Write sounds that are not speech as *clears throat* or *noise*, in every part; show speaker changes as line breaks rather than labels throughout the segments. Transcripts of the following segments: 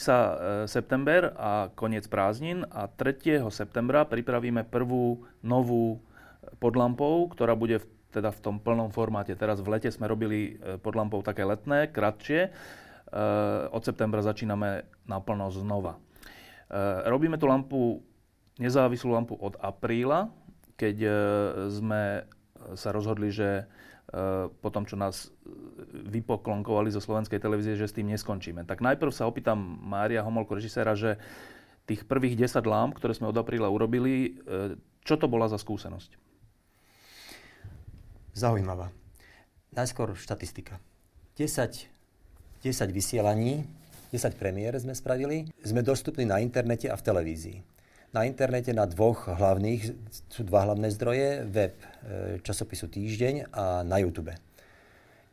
sa e, september a koniec prázdnin a 3. septembra pripravíme prvú novú pod lampou, ktorá bude v, teda v tom plnom formáte. Teraz v lete sme robili e, pod také letné, kratšie. Od septembra začíname naplno znova. Robíme tú lampu, nezávislú lampu od apríla, keď sme sa rozhodli, že po tom, čo nás vypoklonkovali zo slovenskej televízie, že s tým neskončíme. Tak najprv sa opýtam Mária Homolko, režiséra, že tých prvých 10 lámp, ktoré sme od apríla urobili, e, čo to bola za skúsenosť?
Zaujímavá. Najskôr štatistika. 10, 10 vysielaní, 10 premiér sme spravili. Sme dostupní na internete a v televízii. Na internete na dvoch hlavných, sú dva hlavné zdroje, web e, časopisu Týždeň a na YouTube.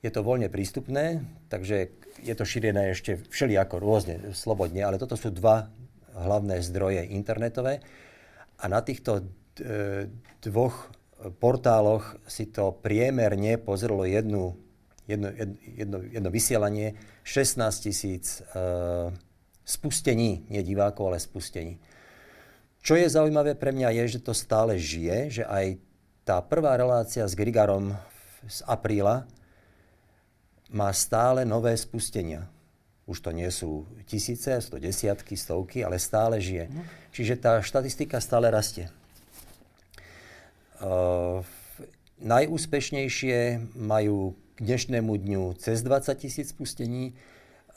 Je to voľne prístupné, takže je to šírené ešte všelijako rôzne, slobodne, ale toto sú dva hlavné zdroje internetové. A na týchto e, dvoch portáloch si to priemerne pozrelo jednu, jedno, jedno, jedno vysielanie 16 tisíc e, spustení, nie divákov, ale spustení. Čo je zaujímavé pre mňa je, že to stále žije, že aj tá prvá relácia s Grigarom z apríla má stále nové spustenia. Už to nie sú tisíce, sú to desiatky, stovky, ale stále žije. Mm. Čiže tá štatistika stále rastie. Uh, najúspešnejšie majú k dnešnému dňu cez 20 tisíc spustení.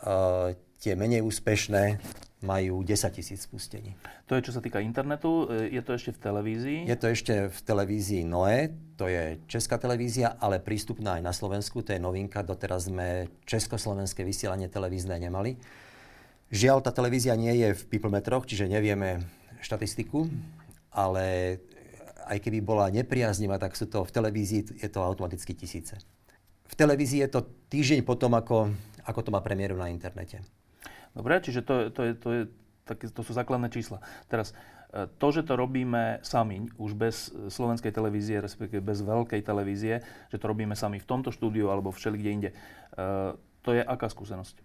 Uh, tie menej úspešné majú 10 tisíc spustení.
To je, čo sa týka internetu. E, je to ešte v televízii?
Je to ešte v televízii NOE, to je česká televízia, ale prístupná aj na Slovensku. To je novinka. Doteraz sme československé vysielanie televízne nemali. Žiaľ, tá televízia nie je v piplmetroch, čiže nevieme štatistiku, ale aj keby bola nepriaznivá, tak sú to v televízii je to automaticky tisíce. V televízii je to týždeň potom, ako, ako to má premiéru na internete.
Dobre, čiže to, to, je, to, je, také, to sú základné čísla. Teraz, e, to, že to robíme sami, už bez slovenskej televízie, respektíve bez veľkej televízie, že to robíme sami v tomto štúdiu alebo všeli kde inde, e, to je aká skúsenosť?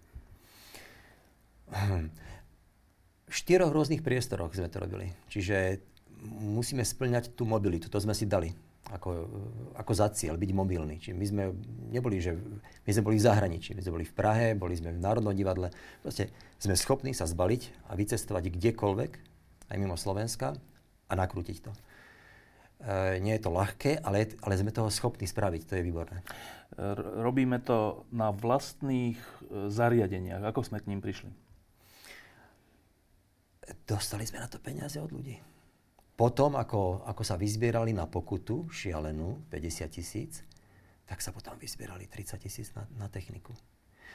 V štyroch rôznych priestoroch sme to robili. Čiže musíme splňať tú mobilitu, to sme si dali ako, ako za cieľ, byť mobilný. Čiže my sme neboli, že my sme boli v zahraničí, my sme boli v Prahe, boli sme v Národnom divadle. Proste sme schopní sa zbaliť a vycestovať kdekoľvek, aj mimo Slovenska, a nakrútiť to. E, nie je to ľahké, ale, ale sme toho schopní spraviť, to je výborné.
Robíme to na vlastných e, zariadeniach. Ako sme k ním prišli?
Dostali sme na to peniaze od ľudí. Potom, ako, ako sa vyzbierali na pokutu šialenú 50 tisíc, tak sa potom vyzbierali 30 tisíc na, na techniku.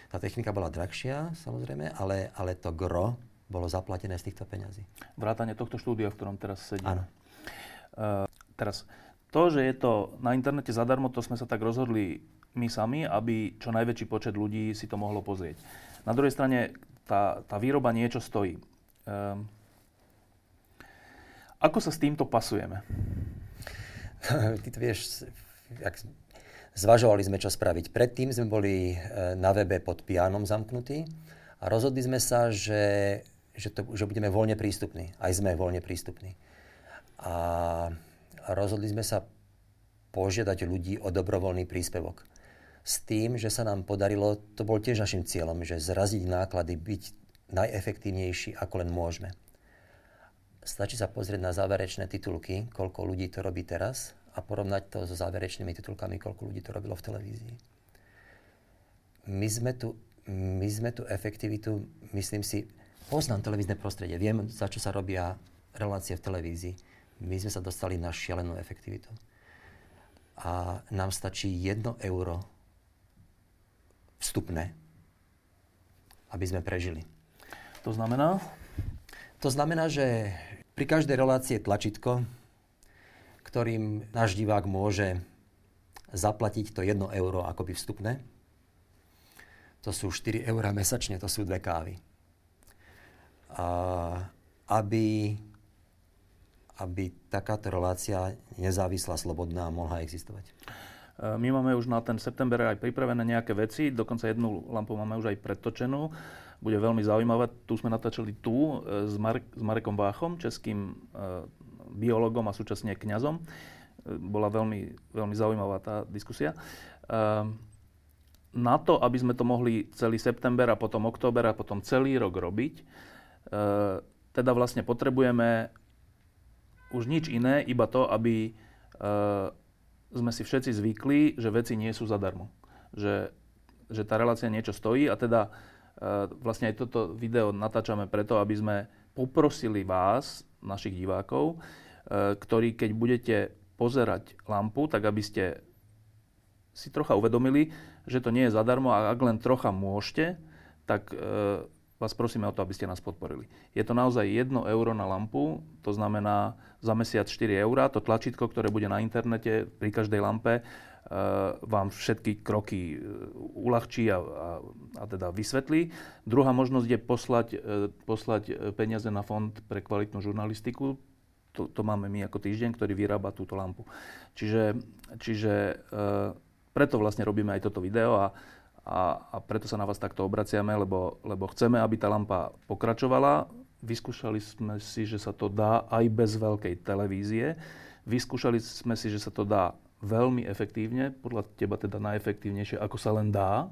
Tá technika bola drahšia, samozrejme, ale, ale to gro bolo zaplatené z týchto peňazí.
Vrátanie tohto štúdia, v ktorom teraz sedíme.
Áno.
Uh, teraz, to, že je to na internete zadarmo, to sme sa tak rozhodli my sami, aby čo najväčší počet ľudí si to mohlo pozrieť. Na druhej strane, tá, tá výroba niečo stojí. Um, ako sa s týmto pasujeme? *laughs*
Ty to vieš, jak zvažovali sme, čo spraviť. Predtým sme boli e, na webe pod pianom zamknutí a rozhodli sme sa, že, že, to, že budeme voľne prístupní. Aj sme voľne prístupní. A rozhodli sme sa požiadať ľudí o dobrovoľný príspevok. S tým, že sa nám podarilo, to bol tiež našim cieľom, že zraziť náklady, byť najefektívnejší, ako len môžeme. Stačí sa pozrieť na záverečné titulky, koľko ľudí to robí teraz a porovnať to so záverečnými titulkami, koľko ľudí to robilo v televízii. My sme tu, my sme tu efektivitu, myslím si, poznám televízne prostredie, viem, za čo sa robia relácie v televízii. My sme sa dostali na šialenú efektivitu. A nám stačí 1 euro vstupné, aby sme prežili.
To znamená?
To znamená, že pri každej relácii je tlačítko, ktorým náš divák môže zaplatiť to 1 euro akoby vstupné. To sú 4 eurá mesačne, to sú dve kávy. A aby, aby takáto relácia nezávislá, slobodná mohla existovať. E,
my máme už na ten september aj pripravené nejaké veci, dokonca jednu lampu máme už aj predtočenú. Bude veľmi zaujímavá. Tu sme natáčali tu e, s, Marek, s Marekom Váchom, českým e, biologom a súčasne kňazom. E, bola veľmi, veľmi zaujímavá tá diskusia. Na to, aby sme to mohli celý september a potom október a potom celý rok robiť, teda vlastne potrebujeme už nič iné, iba to, aby sme si všetci zvykli, že veci nie sú zadarmo. Že, že tá relácia niečo stojí a teda vlastne aj toto video natáčame preto, aby sme poprosili vás, našich divákov, ktorí keď budete pozerať lampu, tak aby ste si trocha uvedomili, že to nie je zadarmo a ak len trocha môžete, tak vás prosíme o to, aby ste nás podporili. Je to naozaj 1 euro na lampu, to znamená za mesiac 4 eurá. To tlačítko, ktoré bude na internete pri každej lampe, vám všetky kroky eh, uľahčí a, a, a teda vysvetlí. Druhá možnosť je poslať, eh, poslať peniaze na fond pre kvalitnú žurnalistiku. To, to máme my ako týždeň, ktorý vyrába túto lampu. Čiže, čiže preto vlastne robíme aj toto video a, a, a preto sa na vás takto obraciame, lebo, lebo chceme, aby tá lampa pokračovala. Vyskúšali sme si, že sa to dá aj bez veľkej televízie. Vyskúšali sme si, že sa to dá veľmi efektívne, podľa teba teda najefektívnejšie, ako sa len dá,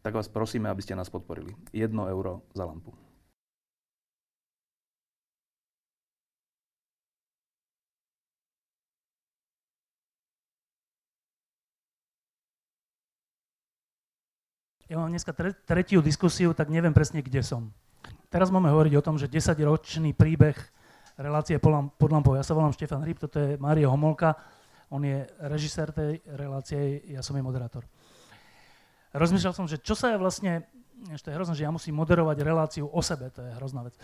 tak vás prosíme, aby ste nás podporili. 1 euro za lampu.
Ja mám dneska tretiu diskusiu, tak neviem presne, kde som. Teraz máme hovoriť o tom, že 10-ročný príbeh relácie pod lampou. Ja sa volám Štefan Ryb, toto je Mário Homolka on je režisér tej relácie, ja som jej moderátor. Rozmýšľal som, že čo sa je vlastne, ešte je hrozné, že ja musím moderovať reláciu o sebe, to je hrozná vec.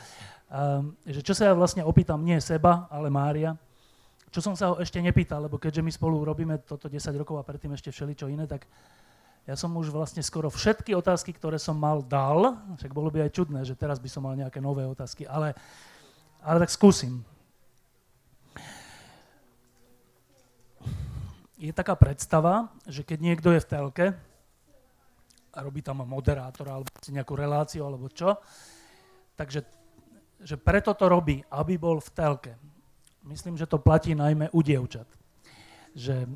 Um, že čo sa ja vlastne opýtam, nie seba, ale Mária, čo som sa ho ešte nepýtal, lebo keďže my spolu robíme toto 10 rokov a predtým ešte všeličo iné, tak ja som už vlastne skoro všetky otázky, ktoré som mal, dal. Však bolo by aj čudné, že teraz by som mal nejaké nové otázky, ale, ale tak skúsim. Je taká predstava, že keď niekto je v telke a robí tam moderátora alebo nejakú reláciu alebo čo, takže že preto to robí, aby bol v telke. Myslím, že to platí najmä u dievčat. Že,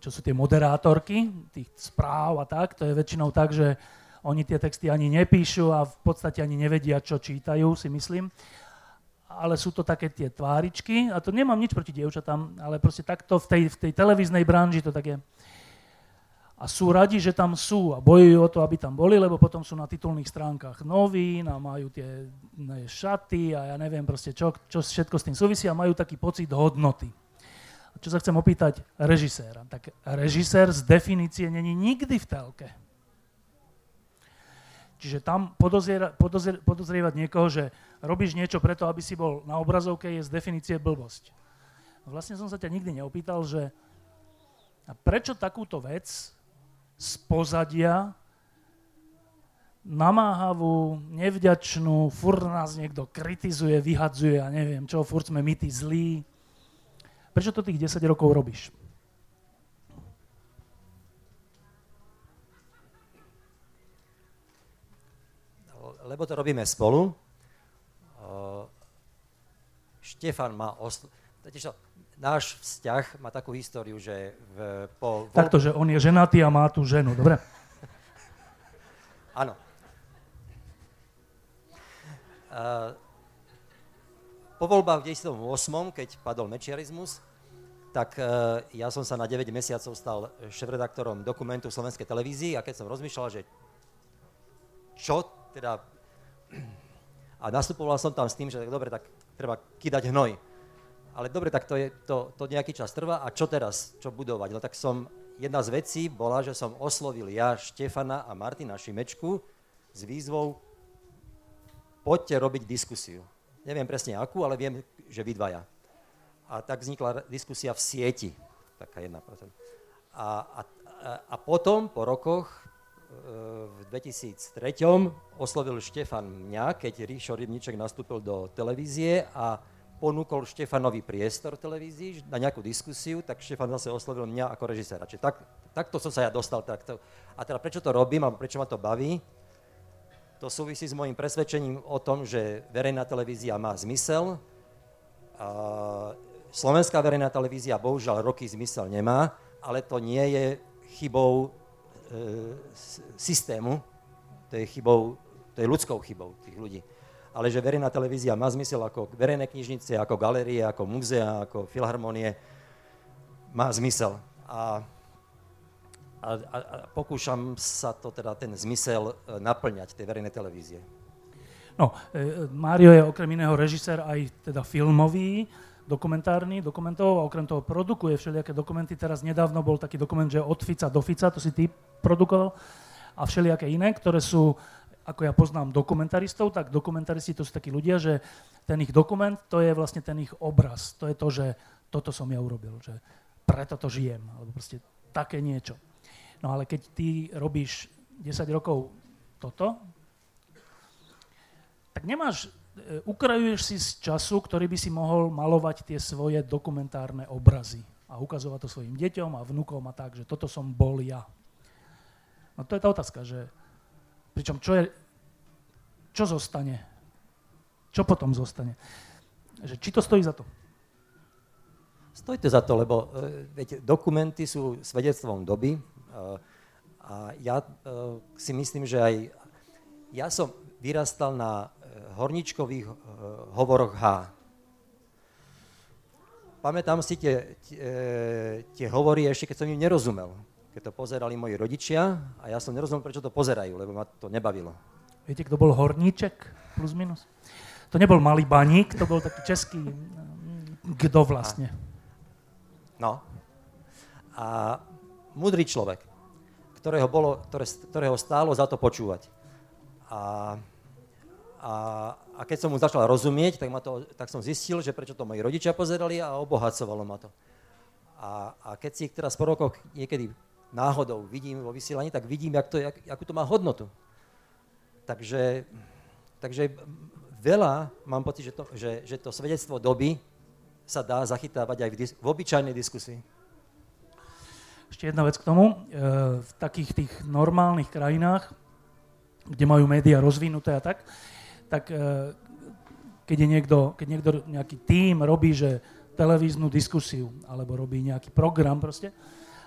čo sú tie moderátorky tých správ a tak, to je väčšinou tak, že oni tie texty ani nepíšu a v podstate ani nevedia, čo čítajú, si myslím ale sú to také tie tváričky, a to nemám nič proti dievčatám, ale proste takto v tej, v tej televíznej branži to tak je. A sú radi, že tam sú a bojujú o to, aby tam boli, lebo potom sú na titulných stránkach novín a majú tie ne, šaty a ja neviem proste, čo, čo všetko s tým súvisí a majú taký pocit hodnoty. A čo sa chcem opýtať režiséra? Tak režisér z definície není nikdy v telke. Čiže tam podozrieva, podozrie, podozrievať niekoho, že robíš niečo preto, aby si bol na obrazovke, je z definície blbosť. Vlastne som sa ťa nikdy neopýtal, že prečo takúto vec z pozadia namáhavú, nevďačnú, furt nás niekto kritizuje, vyhadzuje a neviem čo, furt sme my tí zlí. Prečo to tých 10 rokov robíš?
Lebo to robíme spolu. Štefan má osl... Totiž náš vzťah má takú históriu, že v, po...
Takto, že on je ženatý a má tú ženu, dobre? *laughs*
Áno. Uh, po voľbách v 2008, keď padol mečiarizmus, tak uh, ja som sa na 9 mesiacov stal šéf-redaktorom dokumentu Slovenskej televízii a keď som rozmýšľal, že čo teda a nastupoval som tam s tým, že tak dobre, tak treba kydať hnoj. Ale dobre, tak to, je, to, to nejaký čas trvá a čo teraz, čo budovať? No tak som, jedna z vecí bola, že som oslovil ja Štefana a Martina Šimečku s výzvou poďte robiť diskusiu. Neviem presne akú, ale viem, že vy dvaja. A tak vznikla diskusia v sieti, taká jedna A, a, a potom, po rokoch, v 2003 oslovil Štefan mňa, keď Ríšo Rybniček nastúpil do televízie a ponúkol Štefanovi priestor v televízii na nejakú diskusiu, tak Štefan zase oslovil mňa ako režiséra. Čiže tak, takto som sa ja dostal takto. A teda prečo to robím, alebo prečo ma to baví? To súvisí s môjim presvedčením o tom, že verejná televízia má zmysel. A Slovenská verejná televízia bohužiaľ roky zmysel nemá, ale to nie je chybou systému, to je chybou, to je ľudskou chybou tých ľudí. Ale že verejná televízia má zmysel ako verejné knižnice, ako galerie, ako múzea, ako filharmonie, má zmysel. A, a, a, a pokúšam sa to teda ten zmysel e, naplňať tej verejnej televízie.
No, e, Mário je okrem iného režisér aj teda filmový, dokumentárny, dokumentov a okrem toho produkuje všelijaké dokumenty. Teraz nedávno bol taký dokument, že od Fica do Fica, to si ty produkoval a všelijaké iné, ktoré sú, ako ja poznám dokumentaristov, tak dokumentaristi to sú takí ľudia, že ten ich dokument, to je vlastne ten ich obraz. To je to, že toto som ja urobil, že preto to žijem, alebo proste také niečo. No ale keď ty robíš 10 rokov toto, tak nemáš, ukrajuješ si z času, ktorý by si mohol malovať tie svoje dokumentárne obrazy a ukazovať to svojim deťom a vnukom a tak, že toto som bol ja. No to je tá otázka, že pričom čo je, čo zostane? Čo potom zostane? Že či to stojí za to?
Stojí to za to, lebo viete, dokumenty sú svedectvom doby uh, a ja uh, si myslím, že aj ja som vyrastal na horničkových uh, hovoroch H. Pamätám si tie, tie, tie hovory ešte, keď som im nerozumel keď to pozerali moji rodičia a ja som nerozumel, prečo to pozerajú, lebo ma to nebavilo.
Viete, kto bol horníček plus minus? To nebol malý baník, to bol taký český, mm, kto vlastne?
No. A mudrý človek, ktorého, bolo, ktoré, ktorého stálo za to počúvať. A, a, a keď som mu začal rozumieť, tak, to, tak som zistil, že prečo to moji rodičia pozerali a obohacovalo ma to. A, a keď si ich teraz po rokoch niekedy náhodou vidím vo vysielaní, tak vidím, jak to, jak, akú to má hodnotu. Takže, takže veľa mám pocit, že to, že, že to svedectvo doby sa dá zachytávať aj v, dis- v obyčajnej diskusii.
Ešte jedna vec k tomu. E, v takých tých normálnych krajinách, kde majú médiá rozvinuté a tak, tak e, keď, je niekto, keď niekto, nejaký tím robí, že televíznu diskusiu, alebo robí nejaký program proste,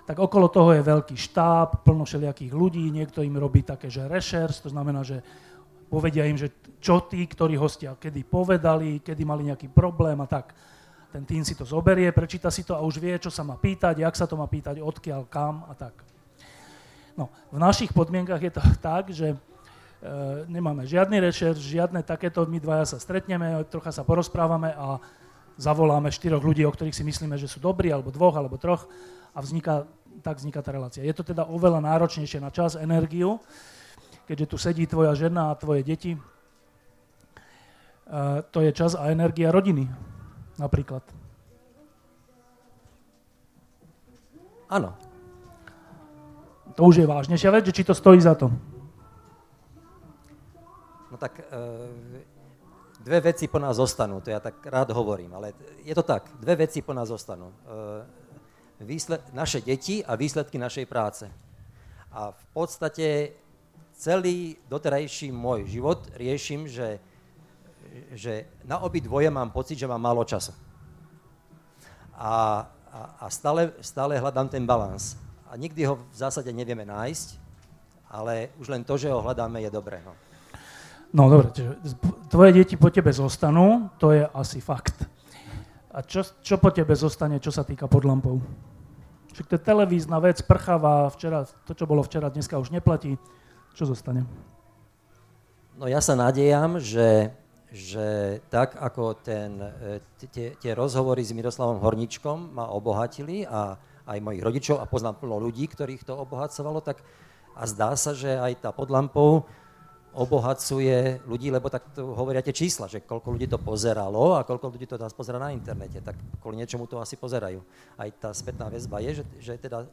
tak okolo toho je veľký štáb, plno všelijakých ľudí, niekto im robí také, že rešers, to znamená, že povedia im, že čo tí, ktorí hostia kedy povedali, kedy mali nejaký problém a tak. Ten tým si to zoberie, prečíta si to a už vie, čo sa má pýtať, jak sa to má pýtať, odkiaľ, kam a tak. No, v našich podmienkach je to *laughs* tak, že nemáme žiadny rešer, žiadne takéto, my dvaja sa stretneme, trocha sa porozprávame a zavoláme štyroch ľudí, o ktorých si myslíme, že sú dobrí, alebo dvoch, alebo troch a vzniká, tak vzniká tá relácia. Je to teda oveľa náročnejšie na čas, energiu, keďže tu sedí tvoja žena a tvoje deti. Uh, to je čas a energia rodiny, napríklad.
Áno.
To už je vážnejšia vec, že či to stojí za to.
No tak uh, dve veci po nás zostanú, to ja tak rád hovorím, ale je to tak, dve veci po nás zostanú. Uh, výsled, naše deti a výsledky našej práce. A v podstate celý doterajší môj život riešim, že, že na obi dvoje mám pocit, že mám málo času. A, a, a stále, stále hľadám ten balans. A nikdy ho v zásade nevieme nájsť, ale už len to, že ho hľadáme, je dobré. No,
no dobre, tvoje deti po tebe zostanú, to je asi fakt. A čo, čo po tebe zostane, čo sa týka podlampov? Však to je televízna vec, prchavá, včera, to, čo bolo včera, dneska už neplatí. Čo zostane?
No ja sa nadejam, že, že tak ako ten, e, tie, tie rozhovory s Miroslavom Horničkom ma obohatili a aj mojich rodičov a poznám plno ľudí, ktorých to obohacovalo, tak a zdá sa, že aj tá pod lampou obohacuje ľudí, lebo tak to hovoria tie čísla, že koľko ľudí to pozeralo a koľko ľudí to teraz pozera na internete, tak kvôli niečomu to asi pozerajú. Aj tá spätná väzba je, že, že teda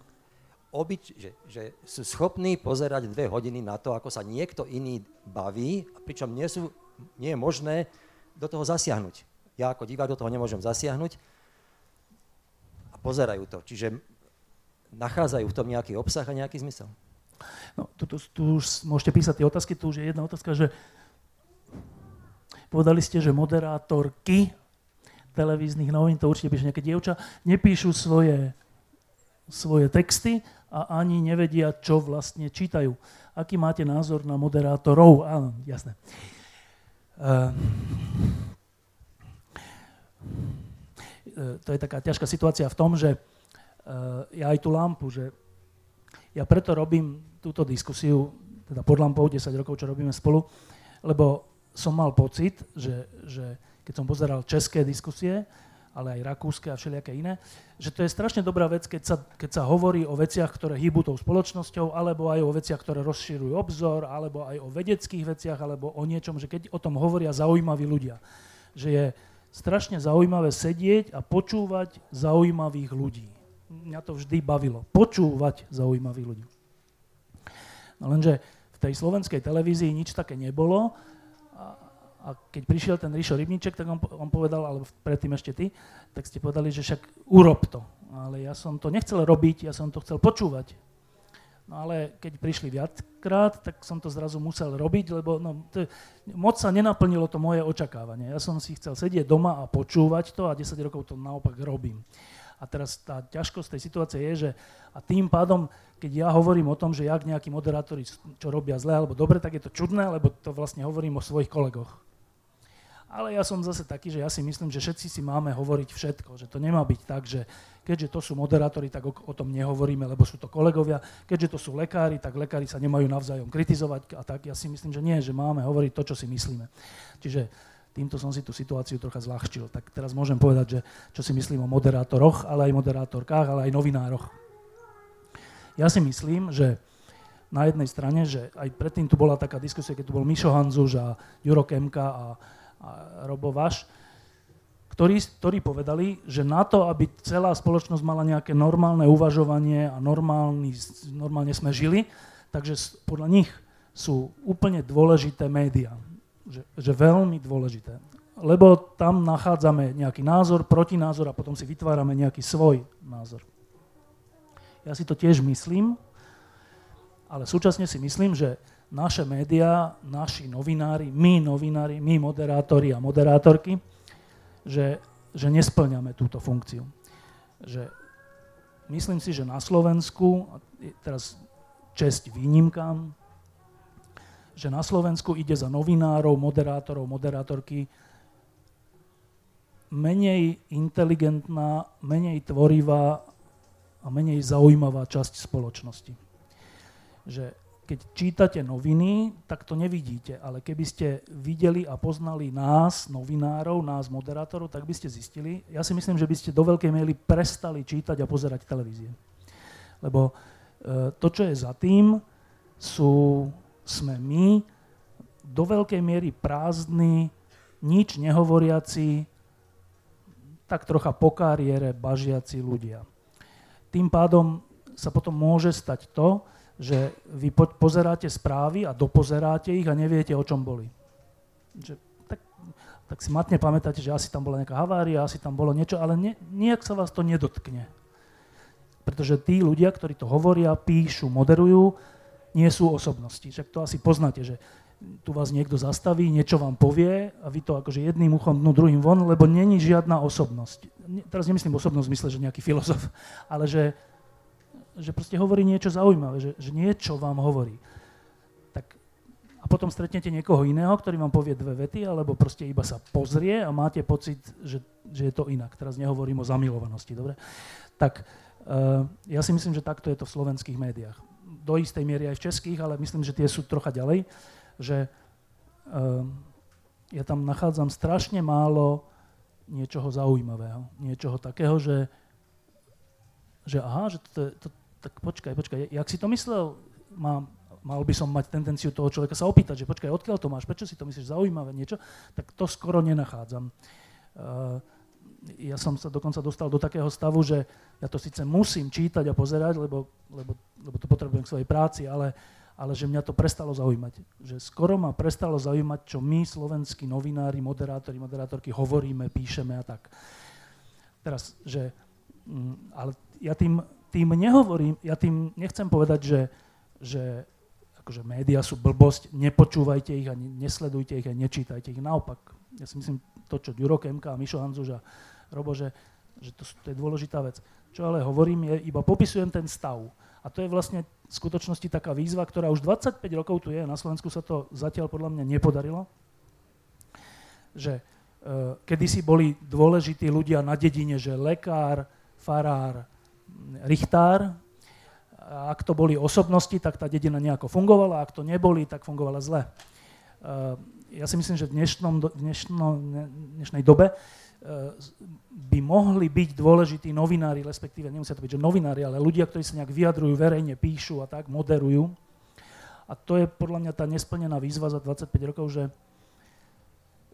obyč, že, že sú schopní pozerať dve hodiny na to, ako sa niekto iný baví, pričom nie, sú, nie je možné do toho zasiahnuť. Ja ako divák do toho nemôžem zasiahnuť a pozerajú to. Čiže nachádzajú v tom nejaký obsah a nejaký zmysel.
No, tu, tu, tu už môžete písať tie otázky, tu už je jedna otázka, že povedali ste, že moderátorky televíznych novín, to určite píše nejaké dievča, nepíšu svoje, svoje texty a ani nevedia, čo vlastne čítajú. Aký máte názor na moderátorov? Áno, jasné. Uh, to je taká ťažká situácia v tom, že uh, ja aj tú lampu, že ja preto robím túto diskusiu, teda pod lampou 10 rokov, čo robíme spolu, lebo som mal pocit, že, že keď som pozeral české diskusie, ale aj rakúske a všelijaké iné, že to je strašne dobrá vec, keď sa, keď sa hovorí o veciach, ktoré hýbu tou spoločnosťou, alebo aj o veciach, ktoré rozširujú obzor, alebo aj o vedeckých veciach, alebo o niečom, že keď o tom hovoria zaujímaví ľudia. Že je strašne zaujímavé sedieť a počúvať zaujímavých ľudí mňa to vždy bavilo. Počúvať zaujímavých ľudí. No lenže v tej slovenskej televízii nič také nebolo a, a keď prišiel ten Ríšo Rybníček, tak on, on povedal, alebo predtým ešte ty, tak ste povedali, že však urob to. Ale ja som to nechcel robiť, ja som to chcel počúvať. No ale keď prišli viackrát, tak som to zrazu musel robiť, lebo no, to, moc sa nenaplnilo to moje očakávanie. Ja som si chcel sedieť doma a počúvať to a 10 rokov to naopak robím. A teraz tá ťažkosť tej situácie je, že a tým pádom, keď ja hovorím o tom, že jak nejakí moderátori čo robia zle alebo dobre, tak je to čudné, lebo to vlastne hovorím o svojich kolegoch. Ale ja som zase taký, že ja si myslím, že všetci si máme hovoriť všetko, že to nemá byť tak, že keďže to sú moderátori, tak o, o tom nehovoríme, lebo sú to kolegovia, keďže to sú lekári, tak lekári sa nemajú navzájom kritizovať a tak ja si myslím, že nie, že máme hovoriť to, čo si myslíme. Čiže týmto som si tú situáciu trocha zľahčil. Tak teraz môžem povedať, že čo si myslím o moderátoroch, ale aj moderátorkách, ale aj novinároch. Ja si myslím, že na jednej strane, že aj predtým tu bola taká diskusia, keď tu bol Mišo Hanzuš a Juro Kemka a, a Robo Vaš, ktorí, ktorí povedali, že na to, aby celá spoločnosť mala nejaké normálne uvažovanie a normálny, normálne sme žili, takže podľa nich sú úplne dôležité médiá že, že veľmi dôležité. Lebo tam nachádzame nejaký názor, protinázor a potom si vytvárame nejaký svoj názor. Ja si to tiež myslím, ale súčasne si myslím, že naše médiá, naši novinári, my novinári, my moderátori a moderátorky, že, že nesplňame túto funkciu. Že myslím si, že na Slovensku, teraz česť výnimkám, že na Slovensku ide za novinárov, moderátorov, moderátorky menej inteligentná, menej tvorivá a menej zaujímavá časť spoločnosti. Že keď čítate noviny, tak to nevidíte, ale keby ste videli a poznali nás, novinárov, nás, moderátorov, tak by ste zistili, ja si myslím, že by ste do veľkej miery prestali čítať a pozerať televízie. Lebo e, to, čo je za tým, sú sme my do veľkej miery prázdni, nič nehovoriaci, tak trocha po kariére bažiaci ľudia. Tým pádom sa potom môže stať to, že vy pozeráte správy a dopozeráte ich a neviete, o čom boli. Že, tak, tak si matne pamätáte, že asi tam bola nejaká havária, asi tam bolo niečo, ale ne, nejak sa vás to nedotkne. Pretože tí ľudia, ktorí to hovoria, píšu, moderujú, nie sú osobnosti. Však to asi poznáte, že tu vás niekto zastaví, niečo vám povie a vy to akože jedným uchom dnu, druhým von, lebo není žiadna osobnosť. Teraz nemyslím osobnosť v zmysle, že nejaký filozof, *laughs* ale že, že proste hovorí niečo zaujímavé, že, že niečo vám hovorí. Tak, a potom stretnete niekoho iného, ktorý vám povie dve vety, alebo proste iba sa pozrie a máte pocit, že, že je to inak. Teraz nehovorím o zamilovanosti, dobre? Tak uh, ja si myslím, že takto je to v slovenských médiách do istej miery aj v českých, ale myslím, že tie sú trocha ďalej, že uh, ja tam nachádzam strašne málo niečoho zaujímavého, niečoho takého, že, že aha, že to, to, tak počkaj, počkaj, jak si to myslel? Mám, mal by som mať tendenciu toho človeka sa opýtať, že počkaj, odkiaľ to máš, prečo si to myslíš zaujímavé, niečo, tak to skoro nenachádzam. Uh, ja som sa dokonca dostal do takého stavu, že ja to síce musím čítať a pozerať, lebo, lebo, lebo to potrebujem k svojej práci, ale, ale že mňa to prestalo zaujímať. Že skoro ma prestalo zaujímať, čo my, slovenskí novinári, moderátori, moderátorky, hovoríme, píšeme a tak. Teraz, že, mm, ale ja tým, tým nehovorím, ja tým nechcem povedať, že, že akože médiá sú blbosť, nepočúvajte ich a nesledujte ich a nečítajte ich. Naopak, ja si myslím, to, čo Ďuro Kemka a Mišo Hanzuš a Robo, že, že to, to je dôležitá vec. Čo ale hovorím, je, iba popisujem ten stav. A to je vlastne v skutočnosti taká výzva, ktorá už 25 rokov tu je, na Slovensku sa to zatiaľ podľa mňa nepodarilo, že uh, kedysi boli dôležití ľudia na dedine, že lekár, farár, richtár, a ak to boli osobnosti, tak tá dedina nejako fungovala, ak to neboli, tak fungovala zle. Uh, ja si myslím, že v dnešnom, dnešno, dnešnej dobe by mohli byť dôležití novinári, respektíve nemusia to byť, že novinári, ale ľudia, ktorí sa nejak vyjadrujú verejne, píšu a tak, moderujú. A to je podľa mňa tá nesplnená výzva za 25 rokov, že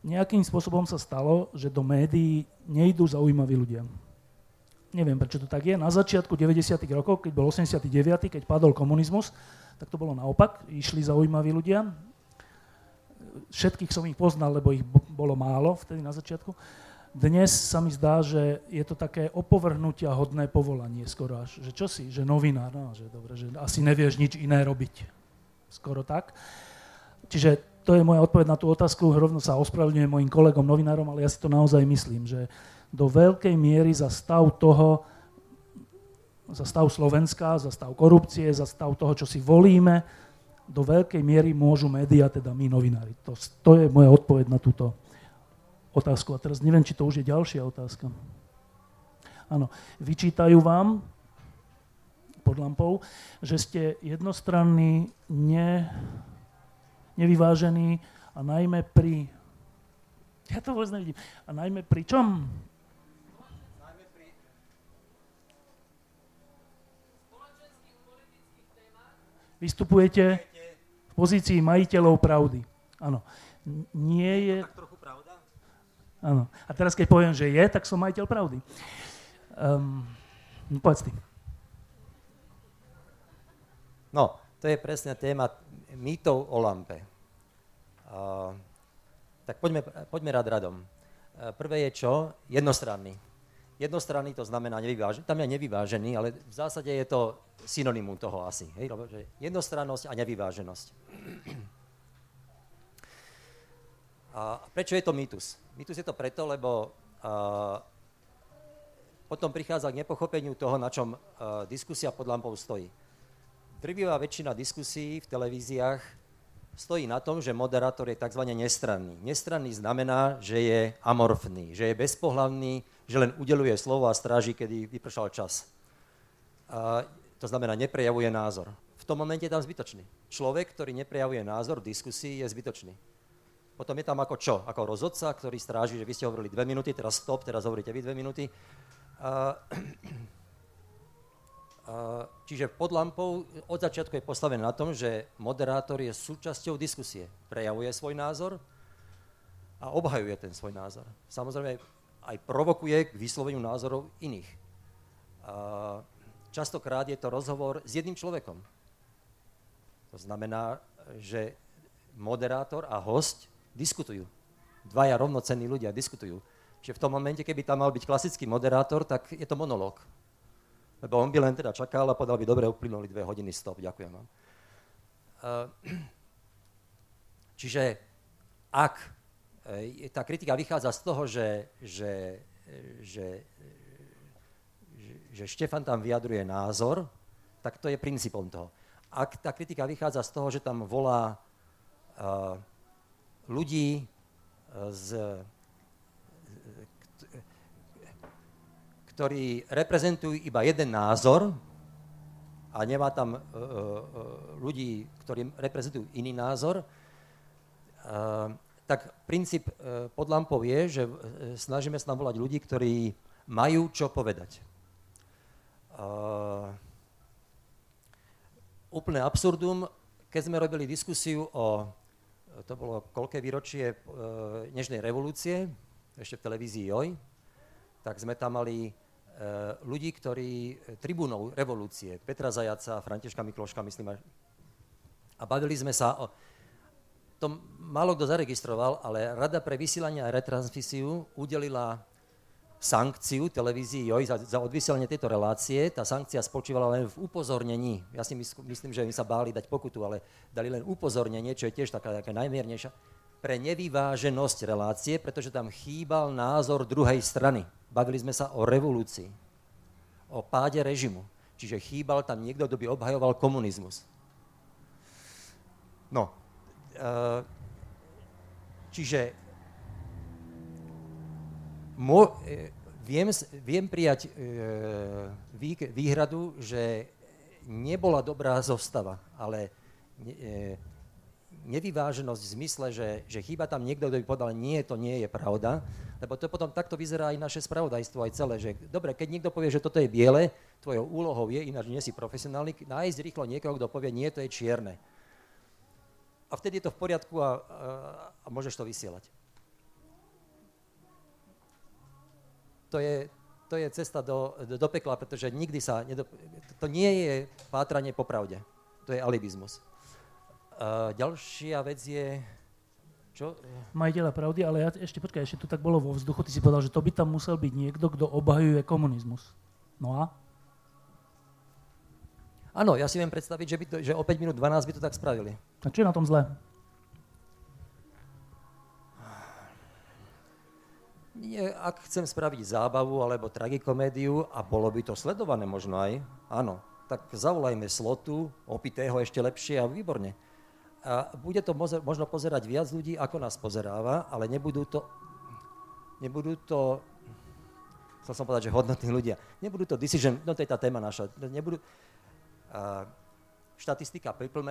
nejakým spôsobom sa stalo, že do médií nejdú zaujímaví ľudia. Neviem, prečo to tak je. Na začiatku 90. rokov, keď bol 89., keď padol komunizmus, tak to bolo naopak. Išli zaujímaví ľudia. Všetkých som ich poznal, lebo ich bolo málo vtedy na začiatku. Dnes sa mi zdá, že je to také opovrhnutia hodné povolanie skoro až. Že čo si? Že novinár? No, že dobre, že asi nevieš nič iné robiť. Skoro tak. Čiže to je moja odpoveď na tú otázku. Rovno sa ospravedlňujem mojim kolegom novinárom, ale ja si to naozaj myslím, že do veľkej miery za stav toho, za stav Slovenska, za stav korupcie, za stav toho, čo si volíme, do veľkej miery môžu médiá, teda my novinári. To, to je moja odpoveď na túto otázku. A teraz neviem, či to už je ďalšia otázka. Áno, vyčítajú vám pod lampou, že ste jednostranní, ne, nevyvážení a najmä pri... Ja to vôbec nevidím. A najmä pri čom? vystupujete v pozícii majiteľov pravdy. Áno. Nie je...
Tak trochu?
Áno. A teraz, keď poviem, že je, tak som majiteľ pravdy. Um, no, povedz ty.
No, to je presne téma mýtov o lampe. Uh, tak poďme, poďme rád radom. Uh, prvé je čo? Jednostranný. Jednostranný to znamená nevyvážený. Tam je nevyvážený, ale v zásade je to synonymum toho asi. Hej? Jednostrannosť a nevyváženosť. A prečo je to mýtus? Mýtus je to preto, lebo potom prichádza k nepochopeniu toho, na čom diskusia pod lampou stojí. Drvivá väčšina diskusí v televíziách stojí na tom, že moderátor je tzv. nestranný. Nestranný znamená, že je amorfný, že je bezpohlavný, že len udeluje slovo a stráži, kedy vypršal čas. Uh, to znamená, neprejavuje názor. V tom momente je tam zbytočný. Človek, ktorý neprejavuje názor v diskusii, je zbytočný. Potom je tam ako čo? Ako rozhodca, ktorý stráži, že vy ste hovorili dve minúty, teraz stop, teraz hovoríte vy dve minúty. Uh, uh, čiže pod lampou od začiatku je postavené na tom, že moderátor je súčasťou diskusie. Prejavuje svoj názor a obhajuje ten svoj názor. Samozrejme aj provokuje k vysloveniu názorov iných. Uh, Častokrát je to rozhovor s jedným človekom. To znamená, že moderátor a host diskutujú. Dvaja rovnocenní ľudia diskutujú. Čiže v tom momente, keby tam mal byť klasický moderátor, tak je to monológ. Lebo on by len teda čakal a povedal by, dobre, uplynuli dve hodiny, stop, ďakujem vám. Čiže ak e, tá kritika vychádza z toho, že, že, že že Štefan tam vyjadruje názor, tak to je princípom toho. Ak tá kritika vychádza z toho, že tam volá uh, ľudí uh, z, ktorí reprezentujú iba jeden názor a nemá tam uh, ľudí, ktorí reprezentujú iný názor, tak princíp pod lampou je, že snažíme sa tam volať ľudí, ktorí majú čo povedať. Úplné absurdum, keď sme robili diskusiu o, to bolo koľké výročie uh, Nežnej revolúcie, ešte v televízii JOJ, tak sme tam mali uh, ľudí, ktorí, tribúnov revolúcie, Petra Zajaca, Františka Mikloška, myslím, a bavili sme sa o, to málo kto zaregistroval, ale Rada pre vysielanie a retransmisiu udelila sankciu televízii JOJ za, za odvysielanie tejto relácie. Tá sankcia spočívala len v upozornení. Ja si myslím, že im sa báli dať pokutu, ale dali len upozornenie, čo je tiež taká, taká najmiernejšia, pre nevyváženosť relácie, pretože tam chýbal názor druhej strany. Bavili sme sa o revolúcii, o páde režimu. Čiže chýbal tam niekto, kto by obhajoval komunizmus. No, uh, čiže Mo, e, viem, viem prijať e, výhradu, že nebola dobrá zostava, ale e, nevyváženosť v zmysle, že, že chýba tam niekto, kto by povedal, nie, to nie je pravda, lebo to potom takto vyzerá aj naše spravodajstvo, aj celé, že dobre, keď niekto povie, že toto je biele, tvojou úlohou je, ináč nie si profesionálny, nájsť rýchlo niekoho, kto povie, nie, to je čierne. A vtedy je to v poriadku a, a, a môžeš to vysielať. To je, to je cesta do, do, pekla, pretože nikdy sa... Nedop... To nie je pátranie po pravde. To je alibizmus. Uh, ďalšia vec je... Čo?
Majiteľa pravdy, ale ja ešte počkaj, ešte tu tak bolo vo vzduchu, ty si povedal, že to by tam musel byť niekto, kto obhajuje komunizmus. No a?
Áno, ja si viem predstaviť, že, by to, že o 5 minút 12 by to tak spravili.
A čo je na tom zle?
Nie, ak chcem spraviť zábavu alebo tragikomédiu a bolo by to sledované možno aj, áno, tak zavolajme slotu, opitého ešte lepšie a výborne. A bude to možno pozerať viac ľudí, ako nás pozeráva, ale nebudú to, nebudú to, chcel som povedať, že hodnotní ľudia, nebudú to decision, no to je tá téma naša, nebudú, a, štatistika people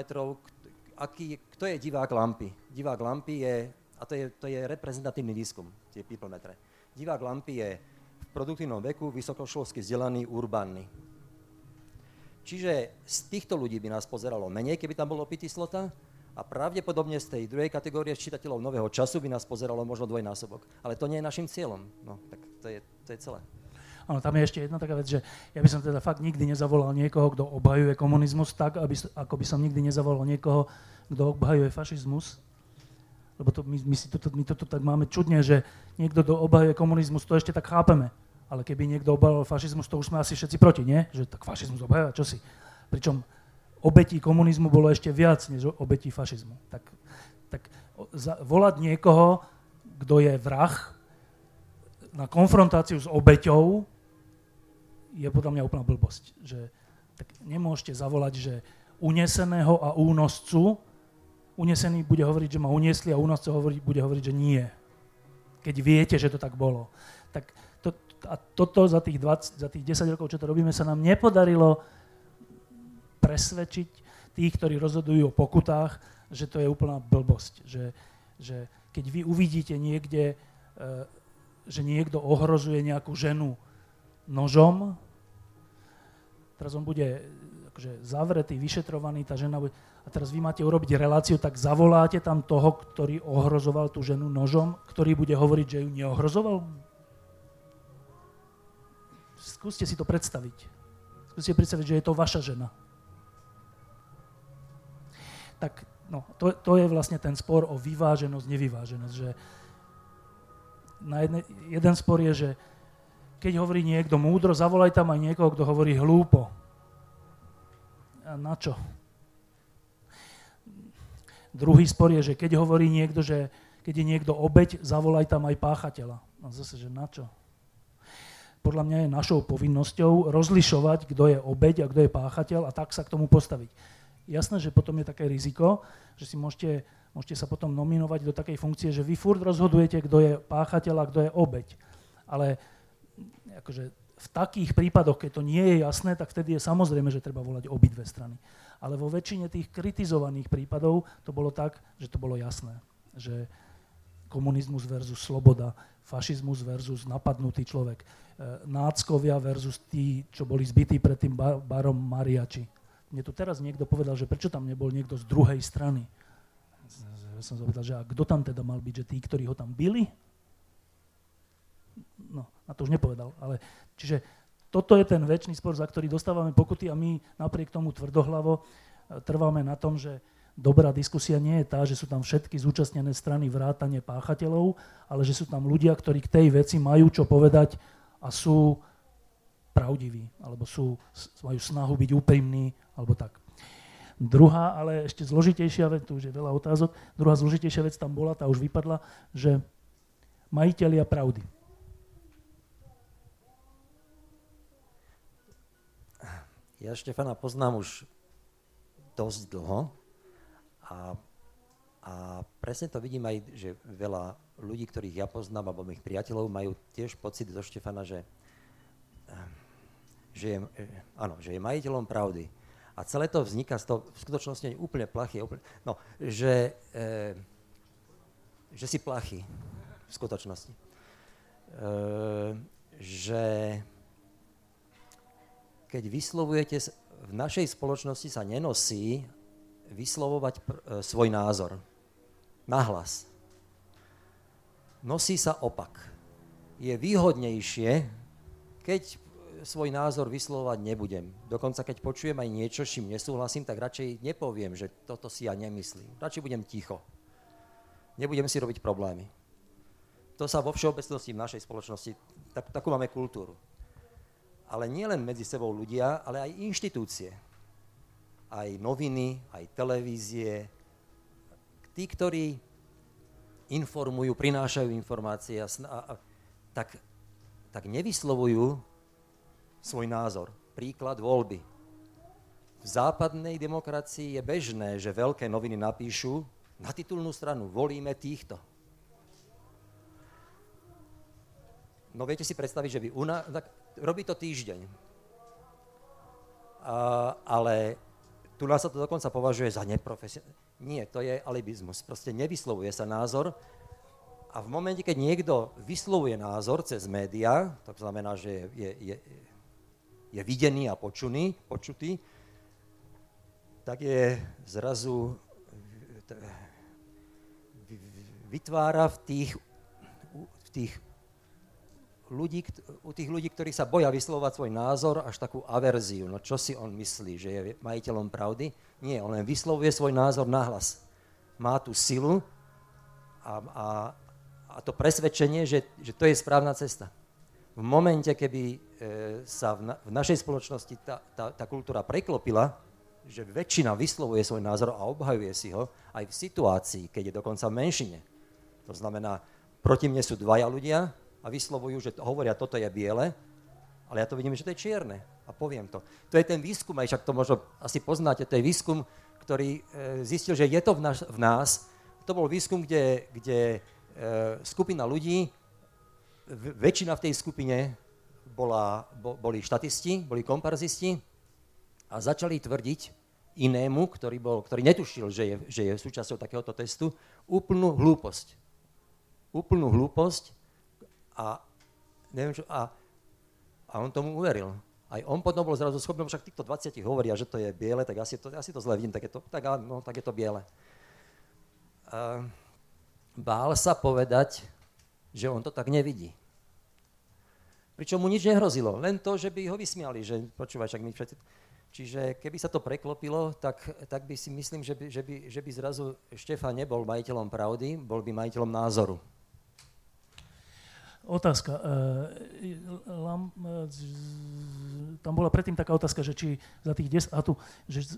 aký, kto je divák lampy? Divák lampy je a to je, to je reprezentatívny výskum, tie people metre. Divák lampy je v produktívnom veku, vysokoškolsky vzdelaný, urbánny. Čiže z týchto ľudí by nás pozeralo menej, keby tam bolo opitý slota, a pravdepodobne z tej druhej kategórie čitateľov nového času by nás pozeralo možno dvojnásobok. Ale to nie je našim cieľom. No, tak to je, to je celé.
Áno, tam je ešte jedna taká vec, že ja by som teda fakt nikdy nezavolal niekoho, kto obhajuje komunizmus tak, aby, ako by som nikdy nezavolal niekoho, kto obhajuje fašizmus, lebo to, my, my, si toto, my toto tak máme čudne, že niekto do obhajuje komunizmus, to ešte tak chápeme. Ale keby niekto obhajoval fašizmus, to už sme asi všetci proti, nie? Že tak fašizmus obhajuje, čo si? Pričom obetí komunizmu bolo ešte viac, než obetí fašizmu. Tak, tak za, volať niekoho, kto je vrah, na konfrontáciu s obeťou, je podľa mňa úplná blbosť. Že, tak nemôžete zavolať, že uneseného a únoscu unesený bude hovoriť, že ma uniesli a únosca hovoriť, bude hovoriť, že nie. Keď viete, že to tak bolo. Tak to, a toto za tých, 20, za tých 10 rokov, čo to robíme, sa nám nepodarilo presvedčiť tých, ktorí rozhodujú o pokutách, že to je úplná blbosť. Že, že keď vy uvidíte niekde, e, že niekto ohrozuje nejakú ženu nožom, teraz on bude akože zavretý, vyšetrovaný, tá žena bude, a teraz vy máte urobiť reláciu, tak zavoláte tam toho, ktorý ohrozoval tú ženu nožom, ktorý bude hovoriť, že ju neohrozoval? Skúste si to predstaviť. Skúste predstaviť, že je to vaša žena. Tak no, to, to je vlastne ten spor o vyváženosť, nevyváženosť. Že na jedne, jeden spor je, že keď hovorí niekto múdro, zavolaj tam aj niekoho, kto hovorí hlúpo. A na čo? Druhý spor je, že keď hovorí niekto, že keď je niekto obeď, zavolaj tam aj páchateľa. A zase, že na čo? Podľa mňa je našou povinnosťou rozlišovať, kto je obeď a kto je páchateľ a tak sa k tomu postaviť. Jasné, že potom je také riziko, že si môžete, môžete sa potom nominovať do takej funkcie, že vy furt rozhodujete, kto je páchateľ a kto je obeď. Ale akože v takých prípadoch, keď to nie je jasné, tak vtedy je samozrejme, že treba volať obidve strany ale vo väčšine tých kritizovaných prípadov to bolo tak, že to bolo jasné, že komunizmus versus sloboda, fašizmus versus napadnutý človek, e, náckovia versus tí, čo boli zbytí pred tým bar, barom Mariači. Mne tu teraz niekto povedal, že prečo tam nebol niekto z druhej strany. Ja som sa že a kto tam teda mal byť, že tí, ktorí ho tam byli? No, na to už nepovedal. Ale, čiže toto je ten väčší spor, za ktorý dostávame pokuty a my napriek tomu tvrdohlavo e, trváme na tom, že dobrá diskusia nie je tá, že sú tam všetky zúčastnené strany vrátane páchateľov, ale že sú tam ľudia, ktorí k tej veci majú čo povedať a sú pravdiví, alebo sú, majú snahu byť úprimní, alebo tak. Druhá, ale ešte zložitejšia vec, tu už je veľa otázok, druhá zložitejšia vec tam bola, tá už vypadla, že majiteľia pravdy.
Ja Štefana poznám už dosť dlho a, a presne to vidím aj, že veľa ľudí, ktorých ja poznám, alebo mojich priateľov, majú tiež pocit zo Štefana, že, že, je, áno, že je majiteľom pravdy. A celé to vzniká z toho, v skutočnosti úplne plachý, úplne, no, že, e, že si plachý v skutočnosti. E, že keď vyslovujete, v našej spoločnosti sa nenosí vyslovovať pr- e, svoj názor. Nahlas. Nosí sa opak. Je výhodnejšie, keď svoj názor vyslovovať nebudem. Dokonca keď počujem aj niečo, s čím nesúhlasím, tak radšej nepoviem, že toto si ja nemyslím. Radšej budem ticho. Nebudem si robiť problémy. To sa vo všeobecnosti v našej spoločnosti, tak, takú máme kultúru ale nielen medzi sebou ľudia, ale aj inštitúcie. Aj noviny, aj televízie. Tí, ktorí informujú, prinášajú informácie, a, a, tak, tak nevyslovujú svoj názor. Príklad voľby. V západnej demokracii je bežné, že veľké noviny napíšu na titulnú stranu volíme týchto. No viete si predstaviť, že by u nás, robí to týždeň. A, ale tu nás sa to dokonca považuje za neprofesionálne. Nie, to je alibizmus. Proste nevyslovuje sa názor a v momente, keď niekto vyslovuje názor cez médiá, to znamená, že je, je, je videný a počuný, počutý, tak je zrazu vytvára v tých, v tých ľudí, u tých ľudí, ktorí sa boja vyslovať svoj názor, až takú averziu. No čo si on myslí, že je majiteľom pravdy? Nie, on len vyslovuje svoj názor nahlas. Má tú silu a, a, a to presvedčenie, že, že to je správna cesta. V momente, keby e, sa v, na, v našej spoločnosti tá, tá, tá kultúra preklopila, že väčšina vyslovuje svoj názor a obhajuje si ho aj v situácii, keď je dokonca v menšine. To znamená, proti mne sú dvaja ľudia, a vyslovujú, že hovoria, toto je biele, ale ja to vidím, že to je čierne. A poviem to. To je ten výskum, aj však to možno asi poznáte, to je výskum, ktorý e, zistil, že je to v, naš, v nás. To bol výskum, kde, kde e, skupina ľudí, väčšina v tej skupine bola, bo, boli štatisti, boli komparzisti a začali tvrdiť inému, ktorý, bol, ktorý netušil, že je, že je súčasťou takéhoto testu, úplnú hlúposť. Úplnú hlúposť, a neviem čo, a, a on tomu uveril. Aj on potom bol zrazu schopný, však týchto 20 hovoria, že to je biele, tak asi to, asi to zle vidím, tak je to, tak, no, tak je to biele. Uh, bál sa povedať, že on to tak nevidí. Pričom mu nič nehrozilo, len to, že by ho vysmiali, že počúvaj, však my všetci... Čiže keby sa to preklopilo, tak, tak by si myslím, že by, že, by, že by zrazu Štefan nebol majiteľom pravdy, bol by majiteľom názoru.
Otázka. E, e, tam bola predtým taká otázka, že či za tých 10, a tu, že,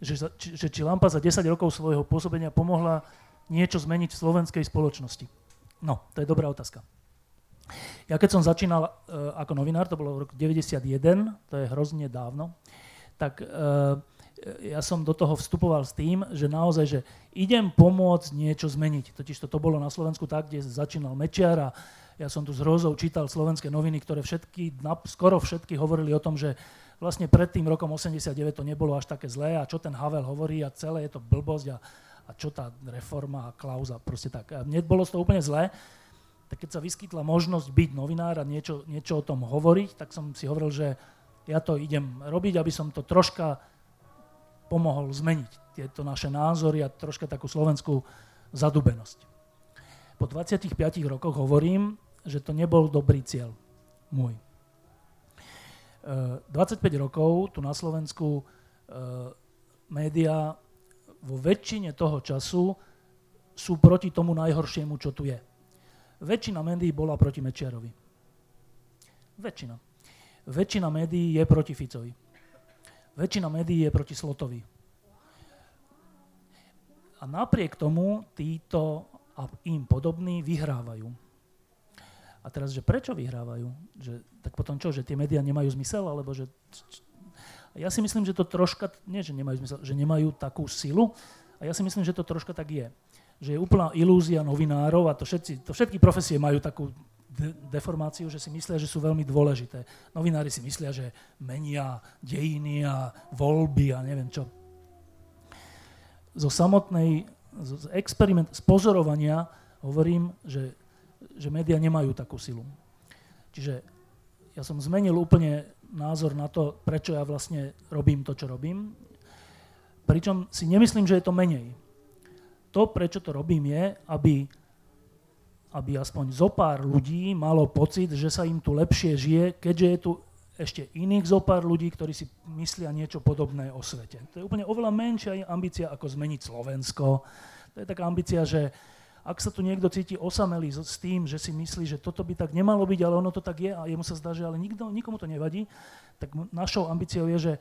že, že či Lampa za 10 rokov svojho pôsobenia pomohla niečo zmeniť v slovenskej spoločnosti. No, to je dobrá otázka. Ja keď som začínal uh, ako novinár, to bolo v roku 91, to je hrozne dávno, tak ja som do toho vstupoval s tým, že naozaj, že idem pomôcť niečo zmeniť. Totiž to, to bolo na Slovensku tak, kde začínal Mečiar a ja som tu s Rózou čítal slovenské noviny, ktoré všetky, skoro všetky hovorili o tom, že vlastne pred tým rokom 89 to nebolo až také zlé a čo ten Havel hovorí a celé je to blbosť a, a čo tá reforma a klauza, proste tak. A mne bolo toho úplne zlé, tak keď sa vyskytla možnosť byť novinár a niečo, niečo o tom hovoriť, tak som si hovoril, že ja to idem robiť, aby som to troška pomohol zmeniť tieto naše názory a troška takú slovenskú zadubenosť. Po 25 rokoch hovorím, že to nebol dobrý cieľ môj. 25 e, rokov tu na Slovensku e, médiá vo väčšine toho času sú proti tomu najhoršiemu, čo tu je. Väčšina médií bola proti Mečiarovi. väčšina. Väčšina médií je proti Ficovi. Väčšina médií je proti Slotovi. A napriek tomu títo a im podobní vyhrávajú. A teraz, že prečo vyhrávajú? Že, tak potom čo, že tie médiá nemajú zmysel? Alebo že... Ja si myslím, že to troška, nie že nemajú zmysel, že nemajú takú silu, a ja si myslím, že to troška tak je. Že je úplná ilúzia novinárov a to, všetci, to všetky profesie majú takú de- deformáciu, že si myslia, že sú veľmi dôležité. Novinári si myslia, že menia dejiny a voľby a neviem čo. Zo samotnej, z experiment, z pozorovania hovorím, že že médiá nemajú takú silu. Čiže ja som zmenil úplne názor na to, prečo ja vlastne robím to, čo robím. Pričom si nemyslím, že je to menej. To, prečo to robím, je, aby, aby aspoň zo pár ľudí malo pocit, že sa im tu lepšie žije, keďže je tu ešte iných zo pár ľudí, ktorí si myslia niečo podobné o svete. To je úplne oveľa menšia ambícia, ako zmeniť Slovensko. To je taká ambícia, že ak sa tu niekto cíti osamelý s tým, že si myslí, že toto by tak nemalo byť, ale ono to tak je a jemu sa zdá, že ale nikto, nikomu to nevadí, tak našou ambíciou je, že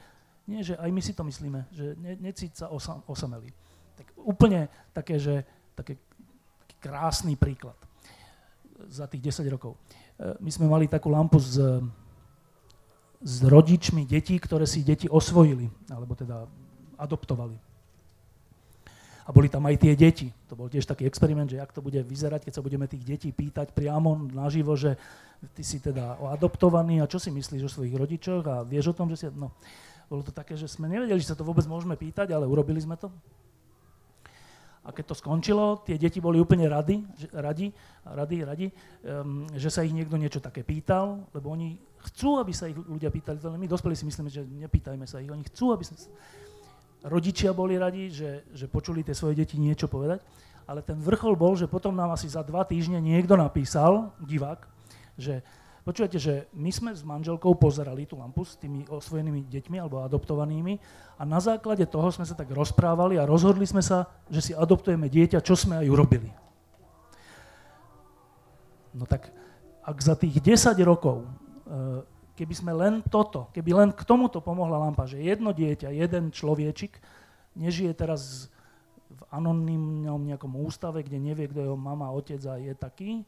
nie, že aj my si to myslíme, že ne, necíť sa osam, osamelý. Tak úplne také, že také, taký krásny príklad za tých 10 rokov. E, my sme mali takú lampu s, s rodičmi detí, ktoré si deti osvojili, alebo teda adoptovali a boli tam aj tie deti. To bol tiež taký experiment, že jak to bude vyzerať, keď sa budeme tých detí pýtať priamo naživo, že ty si teda adoptovaný a čo si myslíš o svojich rodičoch a vieš o tom, že si... No, bolo to také, že sme nevedeli, že sa to vôbec môžeme pýtať, ale urobili sme to. A keď to skončilo, tie deti boli úplne radi, že, radi, radi, radi um, že sa ich niekto niečo také pýtal, lebo oni chcú, aby sa ich ľudia pýtali. My dospelí si myslíme, že nepýtajme sa ich. Oni chcú, aby sa rodičia boli radi, že, že počuli tie svoje deti niečo povedať, ale ten vrchol bol, že potom nám asi za dva týždne niekto napísal, divák, že počujete, že my sme s manželkou pozerali tú lampu s tými osvojenými deťmi alebo adoptovanými a na základe toho sme sa tak rozprávali a rozhodli sme sa, že si adoptujeme dieťa, čo sme aj urobili. No tak ak za tých 10 rokov uh, keby sme len toto, keby len k tomuto pomohla lampa, že jedno dieťa, jeden človečik nežije teraz v anonimnom nejakom ústave, kde nevie, kto je jeho mama, otec a je taký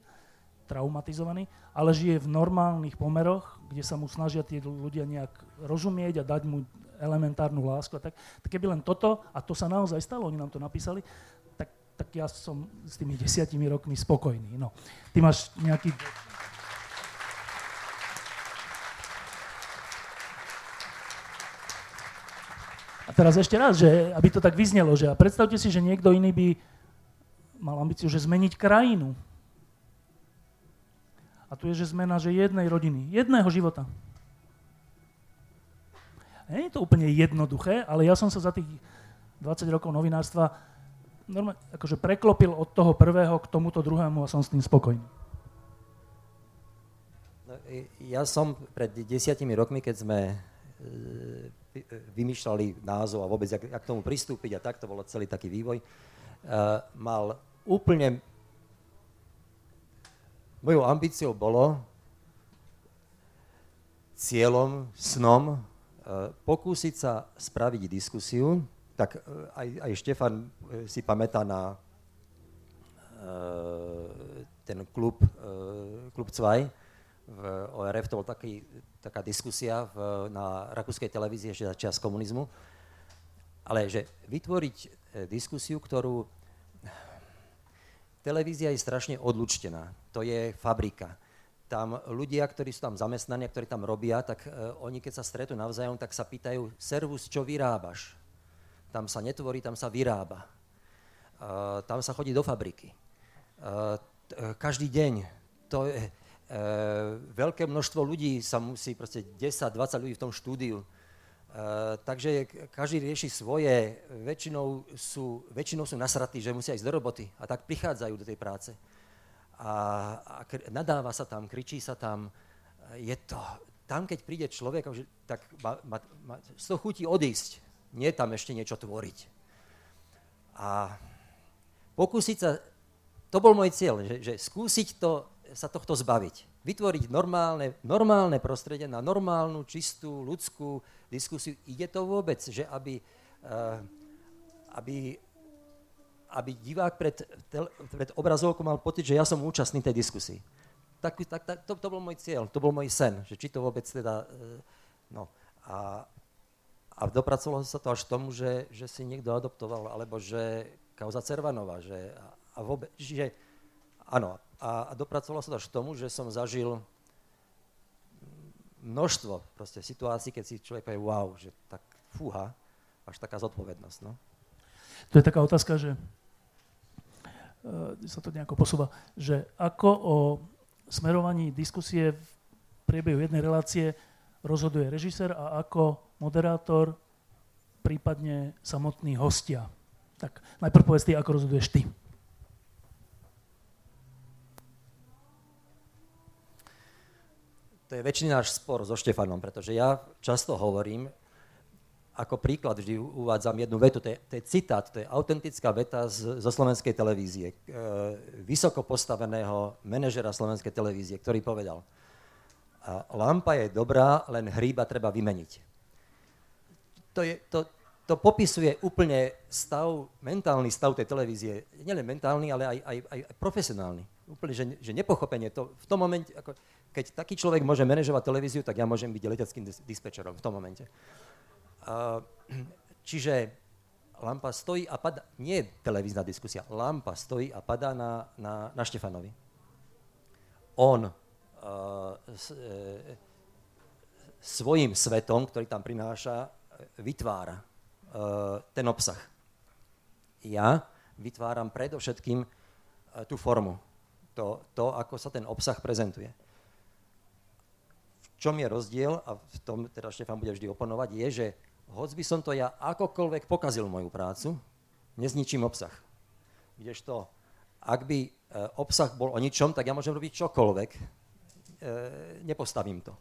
traumatizovaný, ale žije v normálnych pomeroch, kde sa mu snažia tí ľudia nejak rozumieť a dať mu elementárnu lásku. tak, tak keby len toto, a to sa naozaj stalo, oni nám to napísali, tak, tak ja som s tými desiatimi rokmi spokojný. No. Ty máš nejaký A teraz ešte raz, že aby to tak vyznelo, že a predstavte si, že niekto iný by mal ambíciu, že zmeniť krajinu. A tu je, že zmena že jednej rodiny, jedného života. Nie je to úplne jednoduché, ale ja som sa za tých 20 rokov novinárstva normálne, akože preklopil od toho prvého k tomuto druhému a som s tým spokojný.
No, ja som pred desiatimi rokmi, keď sme e, vymýšľali názov a vôbec, jak, jak k tomu pristúpiť a tak, to bolo celý taký vývoj, uh, mal úplne... Mojou ambíciou bolo cieľom, snom, uh, pokúsiť sa spraviť diskusiu, tak uh, aj, aj Štefan uh, si pamätá na ten klub, klub 2, v ORF, to bol taký, taká diskusia v, na rakúskej televízii ešte za čas komunizmu. Ale že vytvoriť e, diskusiu, ktorú... Televízia je strašne odlučtená. To je fabrika. Tam ľudia, ktorí sú tam zamestnaní, ktorí tam robia, tak uh, oni keď sa stretnú navzájom, tak sa pýtajú, servus, čo vyrábaš? Tam sa netvorí, tam sa vyrába. Uh, tam sa chodí do fabriky. Uh, t- každý deň. To je, veľké množstvo ľudí sa musí, proste 10-20 ľudí v tom štúdiu. E, takže každý rieši svoje, väčšinou sú, väčšinou sú nasratí, že musia ísť do roboty a tak prichádzajú do tej práce. A, a nadáva sa tam, kričí sa tam. Je to, tam keď príde človek, tak ma, ma, ma, z toho chutí odísť, nie tam ešte niečo tvoriť. A pokúsiť sa, to bol môj cieľ, že, že skúsiť to sa tohto zbaviť. Vytvoriť normálne, normálne prostredie na normálnu, čistú, ľudskú diskusiu. Ide to vôbec, že aby, uh, aby, aby divák pred, pred obrazovkou mal pocit, že ja som účastný tej diskusii. Tak, tak, tak to, to bol môj cieľ, to bol môj sen, že či to vôbec teda... Uh, no, a, a dopracovalo sa to až k tomu, že, že si niekto adoptoval, alebo že kauza Cervanova, že a vôbec, čiže áno, a, a dopracovalo sa to až k tomu, že som zažil množstvo proste situácií, keď si človek povie, wow, že tak fúha, až taká zodpovednosť. No.
To je taká otázka, že uh, sa to nejako posúva, že ako o smerovaní diskusie v priebehu jednej relácie rozhoduje režisér a ako moderátor, prípadne samotní hostia. Tak najprv povedz ty, ako rozhoduješ ty.
To je väčšiný náš spor so Štefanom, pretože ja často hovorím, ako príklad vždy uvádzam jednu vetu, to je, to je citát, to je autentická veta z, zo slovenskej televízie, e, vysoko postaveného manažera slovenskej televízie, ktorý povedal, a lampa je dobrá, len hríba treba vymeniť. To, je, to, to popisuje úplne stav, mentálny stav tej televízie. Nielen mentálny, ale aj, aj, aj profesionálny. Úplne, že, že nepochopenie. To v tom momente, ako, keď taký človek môže manažovať televíziu, tak ja môžem byť leteckým dis- dispečerom v tom momente. Uh, *clears throat* čiže lampa stojí a padá, nie je televízna diskusia, lampa stojí a padá na, na, na Štefanovi. On s, e, svojim svetom, ktorý tam prináša, vytvára e, ten obsah. Ja vytváram predovšetkým e, tú formu, to, to, ako sa ten obsah prezentuje. Čom je rozdiel, a v tom teda Štefan bude vždy oponovať, je, že hoď by som to ja akokoľvek pokazil moju prácu, nezničím obsah. Kdežto, ak by obsah bol o ničom, tak ja môžem robiť čokoľvek, E, nepostavím to.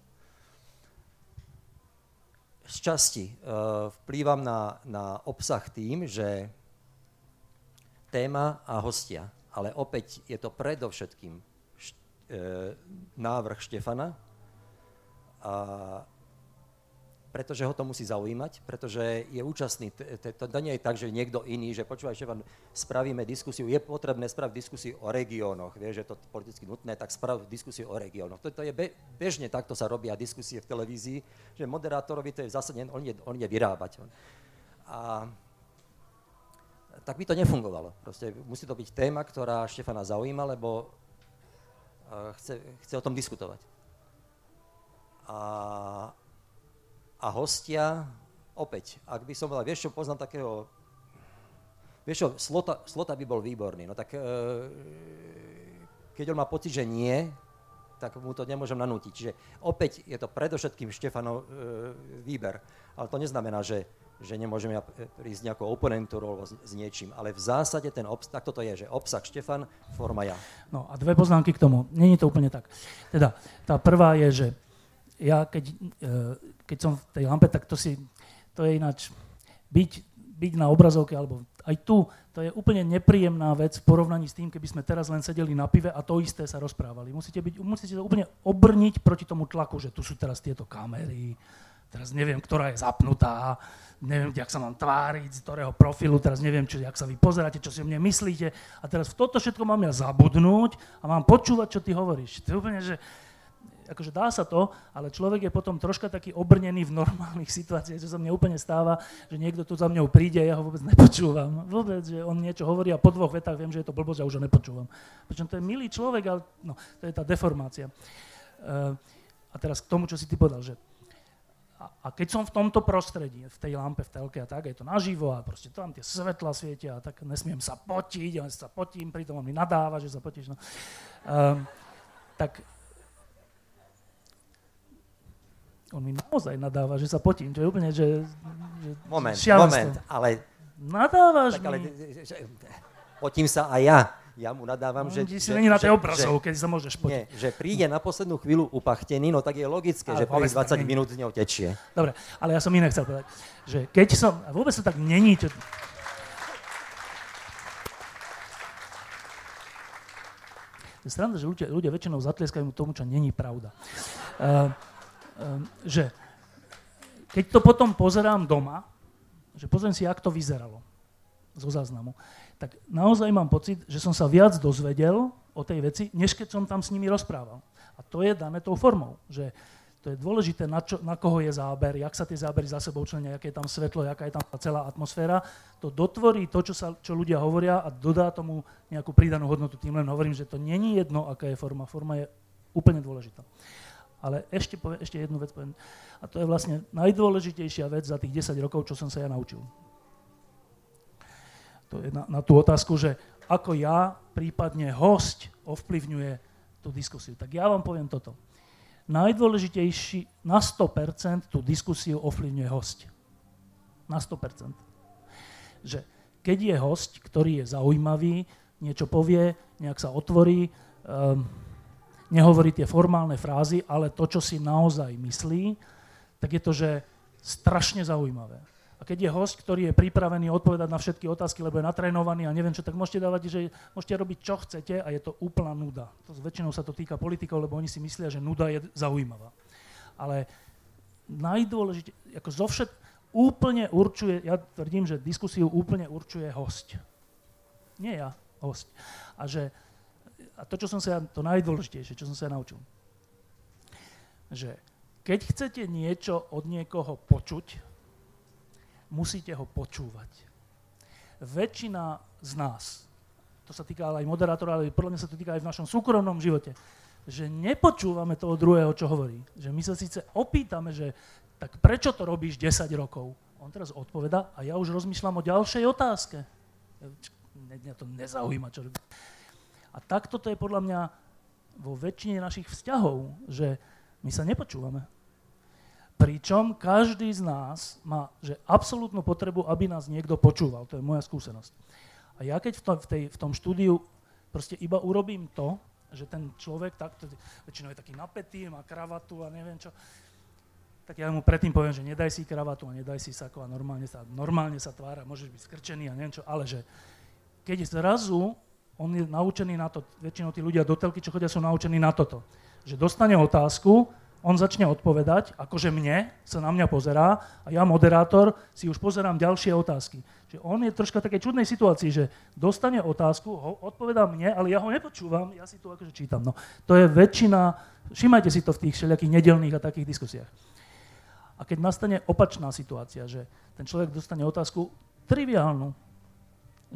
Z časti e, vplývam na, na obsah tým, že téma a hostia, ale opäť je to predovšetkým št, e, návrh Štefana pretože ho to musí zaujímať, pretože je účastný. To nie je tak, že niekto iný, že počúvaj, vám spravíme diskusiu, je potrebné spraviť diskusiu o regiónoch, vie, že to politicky nutné, tak spraviť diskusiu o regiónoch. To, to je be, bežne takto sa robia diskusie v televízii, že moderátorovi to je zase, on je, on je vyrábať. A tak by to nefungovalo. Proste musí to byť téma, ktorá Štefana zaujíma, lebo uh, chce, chce o tom diskutovať. A a hostia, opäť, ak by som povedal, vieš čo, poznám takého, vieš čo, slota, slota by bol výborný, no tak e, keď on má pocit, že nie, tak mu to nemôžem nanútiť. Čiže opäť je to predovšetkým Štefanov e, výber, ale to neznamená, že, že nemôžem ja prísť nejakou oponentúrou alebo s, s niečím, ale v zásade ten obsah, tak toto je, že obsah Štefan, forma ja.
No a dve poznámky k tomu. Není to úplne tak. Teda, tá prvá je, že ja keď, e, keď som v tej lampe, tak to si, to je ináč, byť, byť na obrazovke, alebo aj tu, to je úplne nepríjemná vec v porovnaní s tým, keby sme teraz len sedeli na pive a to isté sa rozprávali. Musíte, byť, musíte sa úplne obrniť proti tomu tlaku, že tu sú teraz tieto kamery, teraz neviem, ktorá je zapnutá, neviem, jak sa mám tváriť, z ktorého profilu, teraz neviem, čo, jak sa vy pozeráte, čo si o mne myslíte a teraz v toto všetko mám ja zabudnúť a mám počúvať, čo ty hovoríš. To je úplne, že akože dá sa to, ale človek je potom troška taký obrnený v normálnych *laughs* situáciách, čo sa mne úplne stáva, že niekto tu za mňou príde ja ho vôbec nepočúvam. *laughs* Vôbec, že on niečo hovorí a po dvoch vetách viem, že je to blbosť a už ho nepočúvam. Pričom to je milý človek, ale no, to je tá deformácia. Uh, a teraz k tomu, čo si ty povedal, že a, keď som v tomto prostredí, v tej lampe, v telke a tak, je to naživo a proste tam tie svetla svietia a tak nesmiem sa potiť, ja sa potím, pritom on mi nadáva, že sa potíš. No. Um, tak on mi naozaj nadáva, že sa potím, čo je úplne, že, že
Moment, šialenstvo. moment, ale...
Nadávaš tak,
mi. Ale, že, potím sa aj ja. Ja mu nadávam,
no,
že...
Ty si není na tej obrazov, keď sa môžeš potiť. Nie,
že príde na poslednú chvíľu upachtený, no tak je logické, ale že prvých 20 minút z neho tečie.
Dobre, ale ja som iné chcel povedať, že keď som... A vôbec to tak není, čo, Je sranda, že ľudia, ľudia väčšinou zatlieskajú tomu, čo není pravda. Uh, že keď to potom pozerám doma, že pozriem si, jak to vyzeralo zo záznamu, tak naozaj mám pocit, že som sa viac dozvedel o tej veci, než keď som tam s nimi rozprával. A to je dané tou formou, že to je dôležité, na, čo, na koho je záber, jak sa tie zábery za sebou členia, aké je tam svetlo, aká je tam celá atmosféra. To dotvorí to, čo, sa, čo ľudia hovoria a dodá tomu nejakú pridanú hodnotu. Tým len hovorím, že to není jedno, aká je forma. Forma je úplne dôležitá. Ale ešte, poviem, ešte jednu vec poviem. A to je vlastne najdôležitejšia vec za tých 10 rokov, čo som sa ja naučil. To je na, na tú otázku, že ako ja, prípadne host, ovplyvňuje tú diskusiu. Tak ja vám poviem toto najdôležitejší, na 100% tú diskusiu ovplyvňuje host. Na 100%. Že keď je host, ktorý je zaujímavý, niečo povie, nejak sa otvorí, um, nehovorí tie formálne frázy, ale to, čo si naozaj myslí, tak je to, že strašne zaujímavé. A keď je host, ktorý je pripravený odpovedať na všetky otázky, lebo je natrénovaný a neviem čo, tak môžete dávať, že môžete robiť čo chcete a je to úplná nuda. To, väčšinou sa to týka politikov, lebo oni si myslia, že nuda je zaujímavá. Ale najdôležitejšie, ako zo všet, úplne určuje, ja tvrdím, že diskusiu úplne určuje host. Nie ja, host. A že a to, čo som sa, to najdôležitejšie, čo som sa naučil, že keď chcete niečo od niekoho počuť, musíte ho počúvať. Väčšina z nás, to sa týka ale aj moderátora, ale podľa mňa sa to týka aj v našom súkromnom živote, že nepočúvame toho druhého, čo hovorí. Že my sa síce opýtame, že tak prečo to robíš 10 rokov? On teraz odpoveda a ja už rozmýšľam o ďalšej otázke. Mňa to nezaujíma, čo robí. A takto to je podľa mňa vo väčšine našich vzťahov, že my sa nepočúvame. Pričom každý z nás má že absolútnu potrebu, aby nás niekto počúval. To je moja skúsenosť. A ja keď v, to, v, tej, v tom štúdiu proste iba urobím to, že ten človek takto, väčšinou je taký napätý, má kravatu a neviem čo, tak ja mu predtým poviem, že nedaj si kravatu a nedaj si sako a normálne sa, normálne sa tvára, môžeš byť skrčený a neviem čo, ale že keď zrazu on je naučený na to, väčšinou tí ľudia do telky, čo chodia, sú naučení na toto, že dostane otázku, on začne odpovedať, akože mne, sa na mňa pozerá a ja, moderátor, si už pozerám ďalšie otázky. Že on je troška také čudnej situácii, že dostane otázku, ho, odpovedá mne, ale ja ho nepočúvam, ja si to akože čítam. No, to je väčšina, všimajte si to v tých všelijakých nedelných a takých diskusiách. A keď nastane opačná situácia, že ten človek dostane otázku triviálnu,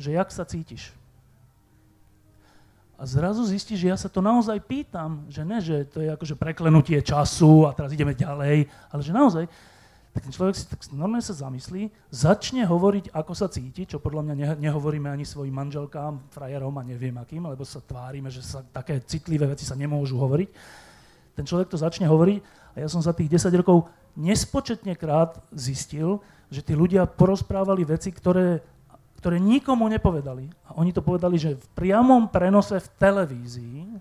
že jak sa cítiš, a zrazu zistí, že ja sa to naozaj pýtam, že ne, že to je akože preklenutie času a teraz ideme ďalej, ale že naozaj, tak ten človek si tak normálne sa zamyslí, začne hovoriť, ako sa cíti, čo podľa mňa nehovoríme ani svojim manželkám, frajerom a neviem akým, lebo sa tvárime, že sa také citlivé veci sa nemôžu hovoriť. Ten človek to začne hovoriť a ja som za tých 10 rokov nespočetne krát zistil, že tí ľudia porozprávali veci, ktoré ktoré nikomu nepovedali. A oni to povedali, že v priamom prenose v televízii,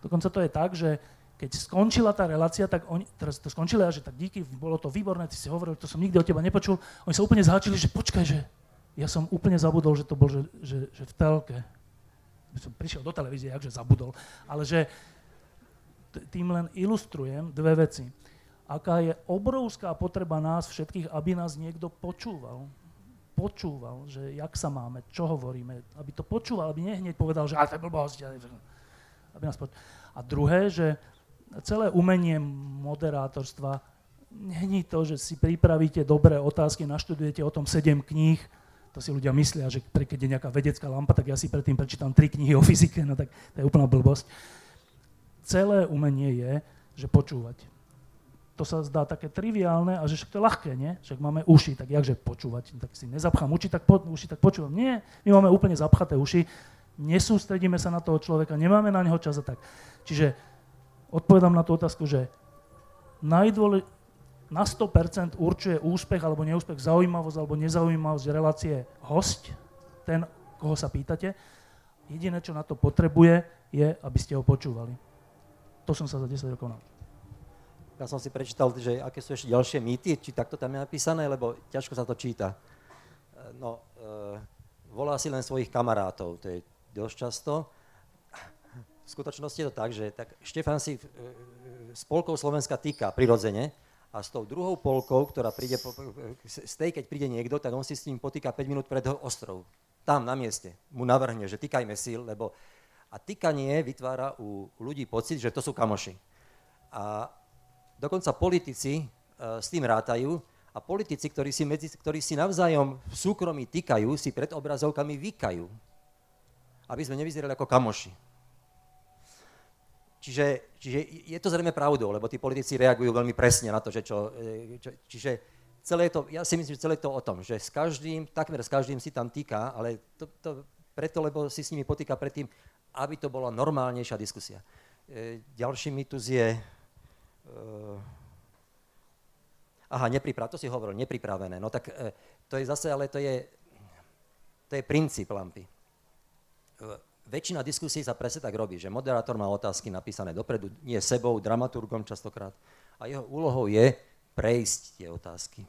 dokonca to je tak, že keď skončila tá relácia, tak oni, teraz to skončili a že tak díky, bolo to výborné, ty si hovoril, to som nikdy od teba nepočul. Oni sa úplne zháčili, že počkaj, že ja som úplne zabudol, že to bol, že, že, že v telke. Som prišiel do televízie, akže zabudol. Ale že tým len ilustrujem dve veci. Aká je obrovská potreba nás všetkých, aby nás niekto počúval počúval, že jak sa máme, čo hovoríme, aby to počúval, aby nehneď povedal, že to je blbosť. Aby nás počúval. A druhé, že celé umenie moderátorstva není to, že si pripravíte dobré otázky, naštudujete o tom sedem kníh, to si ľudia myslia, že keď je nejaká vedecká lampa, tak ja si predtým prečítam tri knihy o fyzike, no tak to je úplná blbosť. Celé umenie je, že počúvať to sa zdá také triviálne a že však to je ľahké, nie? Však máme uši, tak jakže počúvať? Tak si nezapchám uši, tak, po, uši, tak počúvam. Nie, my máme úplne zapchaté uši, nesústredíme sa na toho človeka, nemáme na neho čas a tak. Čiže odpovedám na tú otázku, že najdôle, na 100% určuje úspech alebo neúspech, zaujímavosť alebo nezaujímavosť relácie host, ten, koho sa pýtate. Jediné, čo na to potrebuje, je, aby ste ho počúvali. To som sa za 10 rokov naučil.
Ja som si prečítal, že aké sú ešte ďalšie mýty, či takto tam je napísané, lebo ťažko sa to číta. E, no, e, volá si len svojich kamarátov, to je dosť často. V skutočnosti je to tak, že tak Štefan si s polkou Slovenska týka prirodzene a s tou druhou polkou, ktorá príde, z tej, keď príde niekto, tak on si s ním potýka 5 minút pred ostrov. Tam, na mieste. Mu navrhne, že týkajme síl, lebo... A týkanie vytvára u ľudí pocit, že to sú kamoši. A dokonca politici uh, s tým rátajú a politici, ktorí si, medzi, ktorí si navzájom v súkromí týkajú, si pred obrazovkami vykajú. Aby sme nevyzerali ako kamoši. Čiže, čiže je to zrejme pravdou, lebo tí politici reagujú veľmi presne na to, že čo, e, čo čiže celé to, ja si myslím, že celé to o tom, že s každým, takmer s každým si tam týka, ale to, to preto, lebo si s nimi potýka predtým, aby to bola normálnejšia diskusia. E, ďalší mýtus je, e, aha, nepripravené, to si hovoril, nepripravené, no tak e, to je zase, ale to je, to je princíp lampy. E, väčšina diskusí sa presne tak robí, že moderátor má otázky napísané dopredu, nie sebou, dramaturgom častokrát. A jeho úlohou je prejsť tie otázky.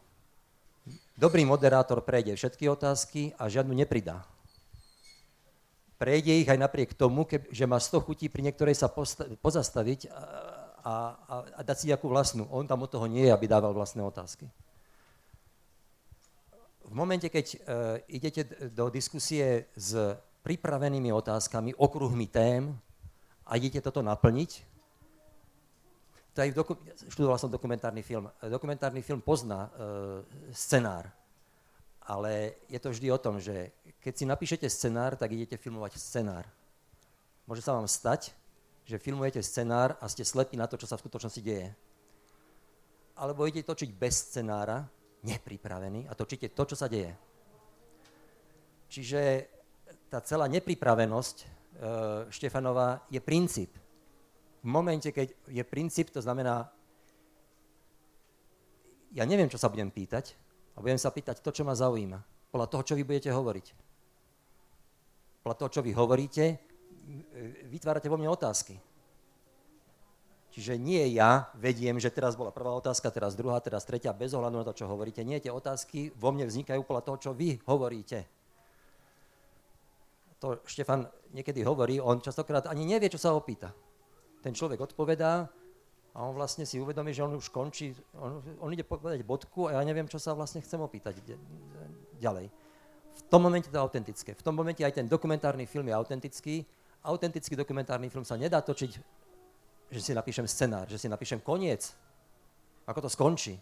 Dobrý moderátor prejde všetky otázky a žiadnu nepridá. Prejde ich aj napriek tomu, že má 100 chutí pri niektorej sa pozastaviť a, a, a, dať si nejakú vlastnú. On tam od toho nie je, aby dával vlastné otázky. V momente, keď uh, idete do diskusie s pripravenými otázkami, okruhmi tém a idete toto naplniť. To aj v doku- študoval som dokumentárny film. Dokumentárny film pozná e, scenár, ale je to vždy o tom, že keď si napíšete scenár, tak idete filmovať scenár. Môže sa vám stať, že filmujete scenár a ste slepí na to, čo sa v skutočnosti deje. Alebo idete točiť bez scenára, nepripravený, a točíte to, čo sa deje. Čiže tá celá nepripravenosť e, Štefanova je princíp. V momente, keď je princíp, to znamená, ja neviem, čo sa budem pýtať, a budem sa pýtať to, čo ma zaujíma. Podľa toho, čo vy budete hovoriť. Podľa toho, čo vy hovoríte, vytvárate vo mne otázky. Čiže nie ja vediem, že teraz bola prvá otázka, teraz druhá, teraz tretia, bez ohľadu na to, čo hovoríte. Nie, tie otázky vo mne vznikajú podľa toho, čo vy hovoríte to Štefan niekedy hovorí, on častokrát ani nevie, čo sa opýta. Ten človek odpovedá a on vlastne si uvedomí, že on už končí, on, on ide povedať bodku a ja neviem, čo sa vlastne chcem opýtať ďalej. V tom momente to je autentické. V tom momente aj ten dokumentárny film je autentický. Autentický dokumentárny film sa nedá točiť, že si napíšem scenár, že si napíšem koniec, ako to skončí.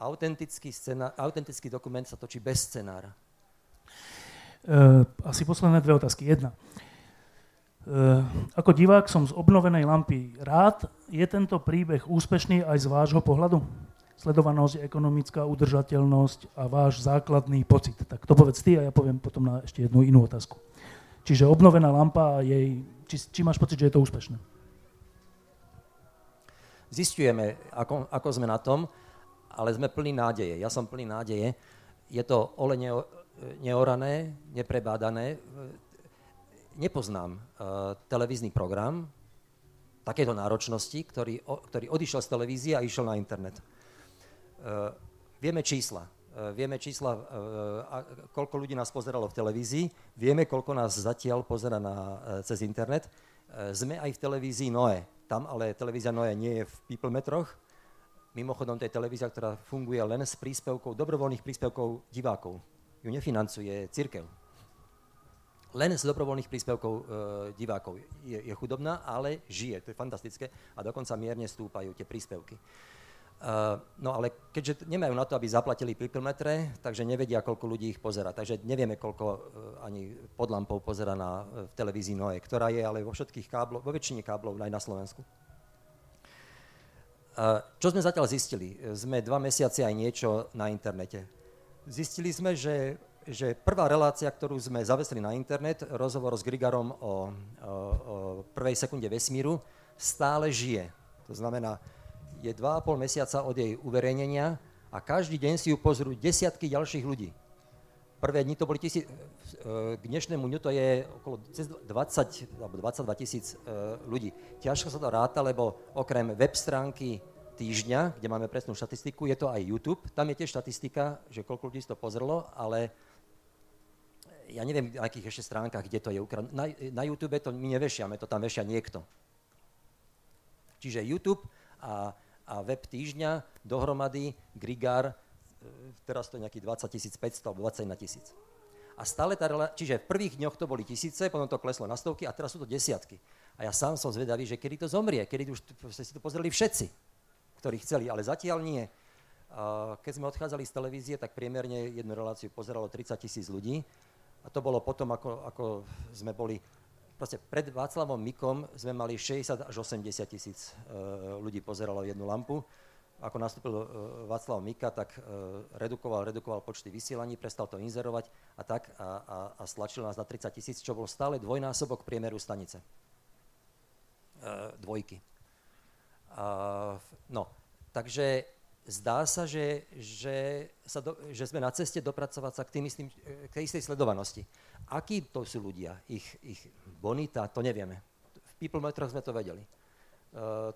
Autentický, scenár, autentický dokument sa točí bez scenára.
Uh, asi posledné dve otázky. Jedna. Uh, ako divák som z obnovenej lampy rád. Je tento príbeh úspešný aj z vášho pohľadu? Sledovanosť, ekonomická udržateľnosť a váš základný pocit. Tak to povedz ty a ja poviem potom na ešte jednu inú otázku. Čiže obnovená lampa jej... Či, či máš pocit, že je to úspešné?
Zistujeme, ako, ako sme na tom, ale sme plní nádeje. Ja som plný nádeje. Je to olene neorané, neprebádané. Nepoznám uh, televízny program takéto náročnosti, ktorý, o, ktorý odišiel z televízie a išiel na internet. Uh, vieme čísla. Uh, vieme čísla, a koľko ľudí nás pozeralo v televízii, vieme, koľko nás zatiaľ pozera na, uh, cez internet. Sme aj v televízii Noe. Tam ale televízia Noe nie je v people metroch. Mimochodom, to je televízia, ktorá funguje len s príspevkou, dobrovoľných príspevkov divákov ju nefinancuje církev. Len z dobrovoľných príspevkov e, divákov je, je chudobná, ale žije, to je fantastické a dokonca mierne stúpajú tie príspevky. Uh, no ale keďže nemajú na to, aby zaplatili piplmetre, takže nevedia, koľko ľudí ich pozera. Takže nevieme, koľko uh, ani pod lampou pozera na, uh, v televízii Noe, ktorá je ale vo všetkých káblov, vo väčšine káblov aj na Slovensku. Čo sme zatiaľ zistili? Sme dva mesiace aj niečo na internete zistili sme, že, že prvá relácia, ktorú sme zavesili na internet, rozhovor s Grigarom o, o, o prvej sekunde vesmíru, stále žije. To znamená, je 2,5 mesiaca od jej uverejnenia a každý deň si ju pozrú desiatky ďalších ľudí. Prvé dni to boli tisíc, k dnešnému dňu to je okolo 20 alebo 22 tisíc e, ľudí. Ťažko sa to ráta, lebo okrem web stránky týždňa, kde máme presnú štatistiku, je to aj YouTube. Tam je tiež štatistika, že koľko ľudí to pozrelo, ale ja neviem, na akých ešte stránkach, kde to je ukradené. Na, na YouTube to my nevešiame, to tam vešia niekto. Čiže YouTube a, a web týždňa dohromady, Grigár, e, teraz to je nejakých 20 500 alebo 21 tisíc. A stále tá čiže v prvých dňoch to boli tisíce, potom to kleslo na stovky a teraz sú to desiatky. A ja sám som zvedavý, že kedy to zomrie, kedy už ste si to pozreli všetci, ktorí chceli, ale zatiaľ nie. Keď sme odchádzali z televízie, tak priemerne jednu reláciu pozeralo 30 tisíc ľudí a to bolo potom, ako, ako sme boli proste pred Václavom Mikom sme mali 60 až 80 tisíc e, ľudí pozeralo jednu lampu ako nastúpil uh, Václav Mika, tak uh, redukoval, redukoval počty vysielaní, prestal to inzerovať a tak a, a, a stlačil nás na 30 tisíc, čo bol stále dvojnásobok priemeru stanice. Dvojky. No, takže zdá sa, že, že, sa do, že sme na ceste dopracovať sa k, tým istým, k tej istej sledovanosti. Akí to sú ľudia? Ich, ich bonita, to nevieme. V People Metroch sme to vedeli. Uh,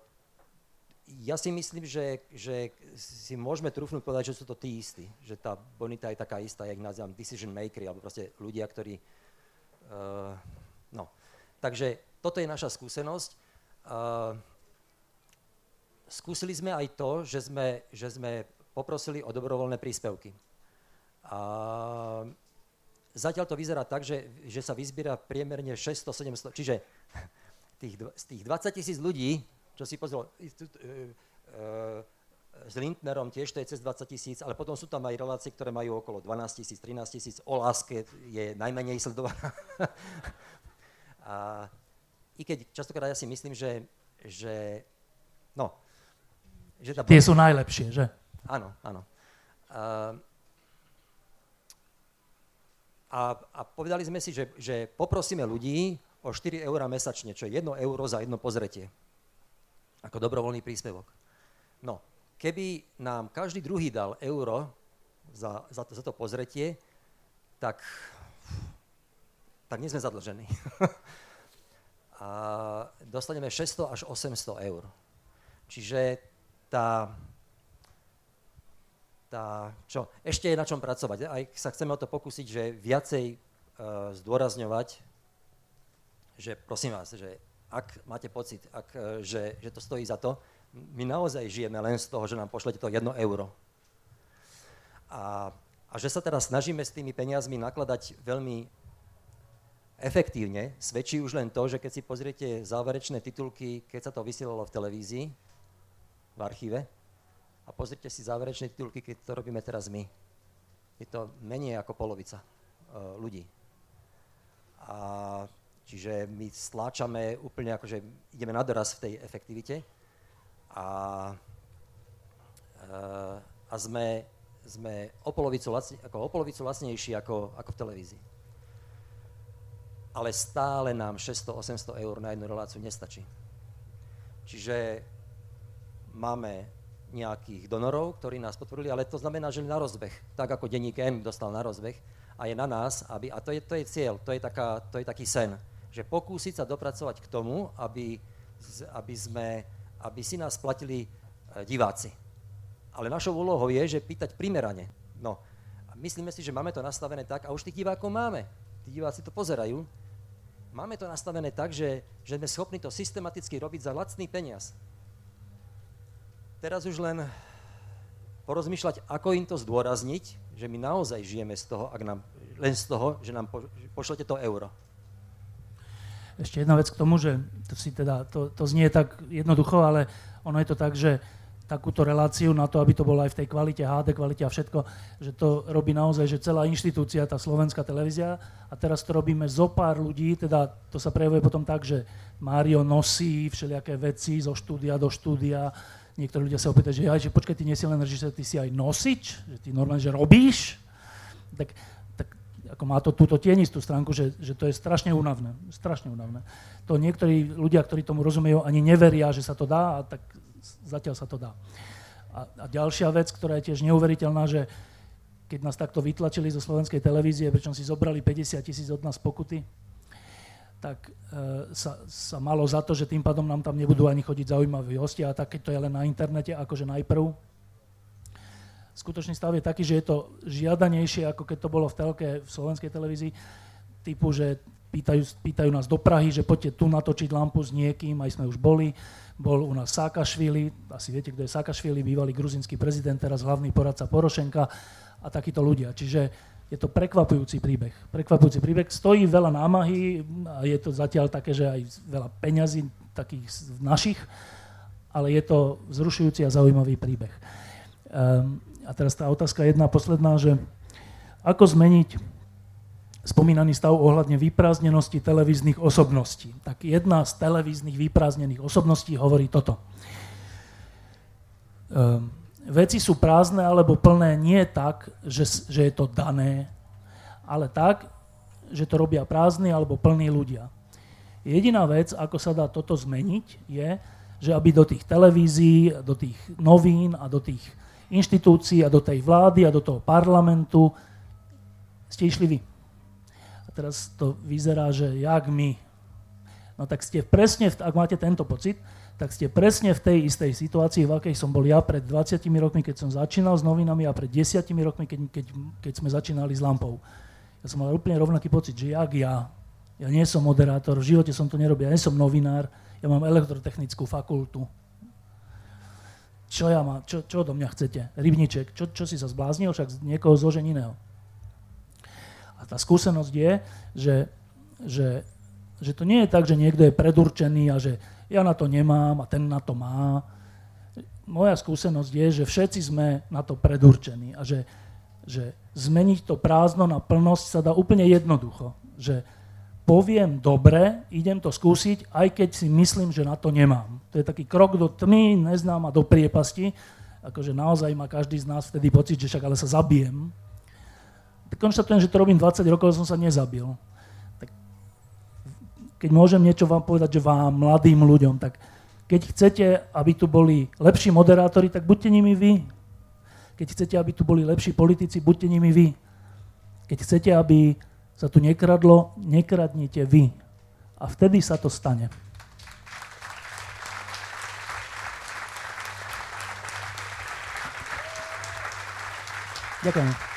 ja si myslím, že, že si môžeme trúfnúť povedať, že sú to tí istí, že tá bonita je taká istá, jak nazývam decision makery, alebo proste ľudia, ktorí... Uh, no. Takže toto je naša skúsenosť. Uh, skúsili sme aj to, že sme, že sme poprosili o dobrovoľné príspevky. A zatiaľ to vyzerá tak, že, že sa vyzbiera priemerne 600-700, čiže tých, z tých 20 tisíc ľudí, čo si pozrel, e, e, s Lindnerom tiež to je cez 20 tisíc, ale potom sú tam aj relácie, ktoré majú okolo 12 tisíc, 13 tisíc. O láske je najmenej sledovaná. *laughs* a i keď častokrát ja si myslím, že, že no,
že tá... Tie sú najlepšie, že?
Áno, áno. A, a, a povedali sme si, že, že poprosíme ľudí o 4 eurá mesačne, čo je 1 euro za jedno pozretie ako dobrovoľný príspevok. No, keby nám každý druhý dal euro za, za, to, za to pozretie, tak, tak nie sme zadlžení. *laughs* a dostaneme 600 až 800 eur. Čiže tá, tá, čo, ešte je na čom pracovať. Aj sa chceme o to pokúsiť, že viacej uh, zdôrazňovať, že prosím vás, že ak máte pocit, ak, e, že, že to stojí za to, my naozaj žijeme len z toho, že nám pošlete to jedno euro. A, a že sa teraz snažíme s tými peniazmi nakladať veľmi efektívne, svedčí už len to, že keď si pozriete záverečné titulky, keď sa to vysielalo v televízii, v archíve, a pozrite si záverečné titulky, keď to robíme teraz my. Je to menej ako polovica uh, ľudí. A Čiže my stláčame úplne akože ideme na doraz v tej efektivite a, eh, a sme, sme o, polovicu lacne, ako o polovicu lacnejší ako, ako v televízii. Ale stále nám 600-800 eur na jednu reláciu nestačí. Čiže máme nejakých donorov, ktorí nás podporili, ale to znamená, že na rozbeh, tak ako denník N dostal na rozbeh, a je na nás, aby, a to je, to je cieľ, to je, taká, to je taký sen, že pokúsiť sa dopracovať k tomu, aby, aby, sme, aby si nás platili e, diváci. Ale našou úlohou je, že pýtať primerane. No, myslíme si, že máme to nastavené tak, a už tých divákov máme. Tí diváci to pozerajú. Máme to nastavené tak, že, že sme schopní to systematicky robiť za lacný peniaz. Teraz už len porozmýšľať, ako im to zdôrazniť, že my naozaj žijeme z toho, ak nám, len z toho, že nám pošlete to euro.
Ešte jedna vec k tomu, že to, si teda, to, to znie tak jednoducho, ale ono je to tak, že takúto reláciu na to, aby to bolo aj v tej kvalite, HD kvalite a všetko, že to robí naozaj, že celá inštitúcia, tá slovenská televízia a teraz to robíme zo pár ľudí, teda to sa prejavuje potom tak, že Mário nosí všelijaké veci zo štúdia do štúdia, niektorí ľudia sa opýtajú, že, aj, že počkaj, ty nie si len režisér, ty si aj nosič, že ty normálne, že robíš, tak ako má to túto tienistú stránku, že, že to je strašne únavné. Strašne únavné. To niektorí ľudia, ktorí tomu rozumejú, ani neveria, že sa to dá, a tak zatiaľ sa to dá. A, a ďalšia vec, ktorá je tiež neuveriteľná, že keď nás takto vytlačili zo slovenskej televízie, pričom si zobrali 50 tisíc od nás pokuty, tak e, sa, sa malo za to, že tým pádom nám tam nebudú ani chodiť zaujímaví hostia, a tak keď to je len na internete, akože najprv, skutočný stav je taký, že je to žiadanejšie, ako keď to bolo v telke v slovenskej televízii. typu, že pýtajú, pýtajú nás do Prahy, že poďte tu natočiť lampu s niekým, aj sme už boli. Bol u nás Sákašvili, asi viete, kto je Sákašvili, bývalý gruzinský prezident, teraz hlavný poradca Porošenka a takíto ľudia. Čiže je to prekvapujúci príbeh. Prekvapujúci príbeh. Stojí veľa námahy a je to zatiaľ také, že aj veľa peňazí takých našich, ale je to vzrušujúci a zaujímavý príbeh. Um, a teraz tá otázka jedna posledná, že ako zmeniť spomínaný stav ohľadne vyprázdnenosti televíznych osobností. Tak jedna z televíznych vyprázdnených osobností hovorí toto. Um, veci sú prázdne alebo plné nie tak, že, že je to dané, ale tak, že to robia prázdni alebo plní ľudia. Jediná vec, ako sa dá toto zmeniť, je, že aby do tých televízií, do tých novín a do tých inštitúcií a do tej vlády a do toho parlamentu ste išli vy teraz to vyzerá, že jak my. No tak ste presne, ak máte tento pocit, tak ste presne v tej istej situácii, v akej som bol ja pred 20 rokmi, keď som začínal s novinami a pred 10 rokmi, keď, keď, keď sme začínali s lampou. Ja som mal úplne rovnaký pocit, že jak ja, ja nie som moderátor, v živote som to nerobil, ja nie som novinár, ja mám elektrotechnickú fakultu. Čo ja mám, čo, čo do mňa chcete? Rybniček, čo, čo si sa zbláznil, však niekoho zložen iného. A tá skúsenosť je, že, že, že to nie je tak, že niekto je predurčený a že ja na to nemám a ten na to má. Moja skúsenosť je, že všetci sme na to predurčení a že, že zmeniť to prázdno na plnosť sa dá úplne jednoducho. Že poviem dobre, idem to skúsiť, aj keď si myslím, že na to nemám. To je taký krok do tmy, a do priepasti. Akože naozaj má každý z nás vtedy pocit, že však ale sa zabijem konštatujem, že to robím 20 rokov som sa nezabil. Keď môžem niečo vám povedať, že vám, mladým ľuďom, tak keď chcete, aby tu boli lepší moderátori, tak buďte nimi vy. Keď chcete, aby tu boli lepší politici, buďte nimi vy. Keď chcete, aby sa tu nekradlo, nekradnite vy. A vtedy sa to stane. Ďakujem.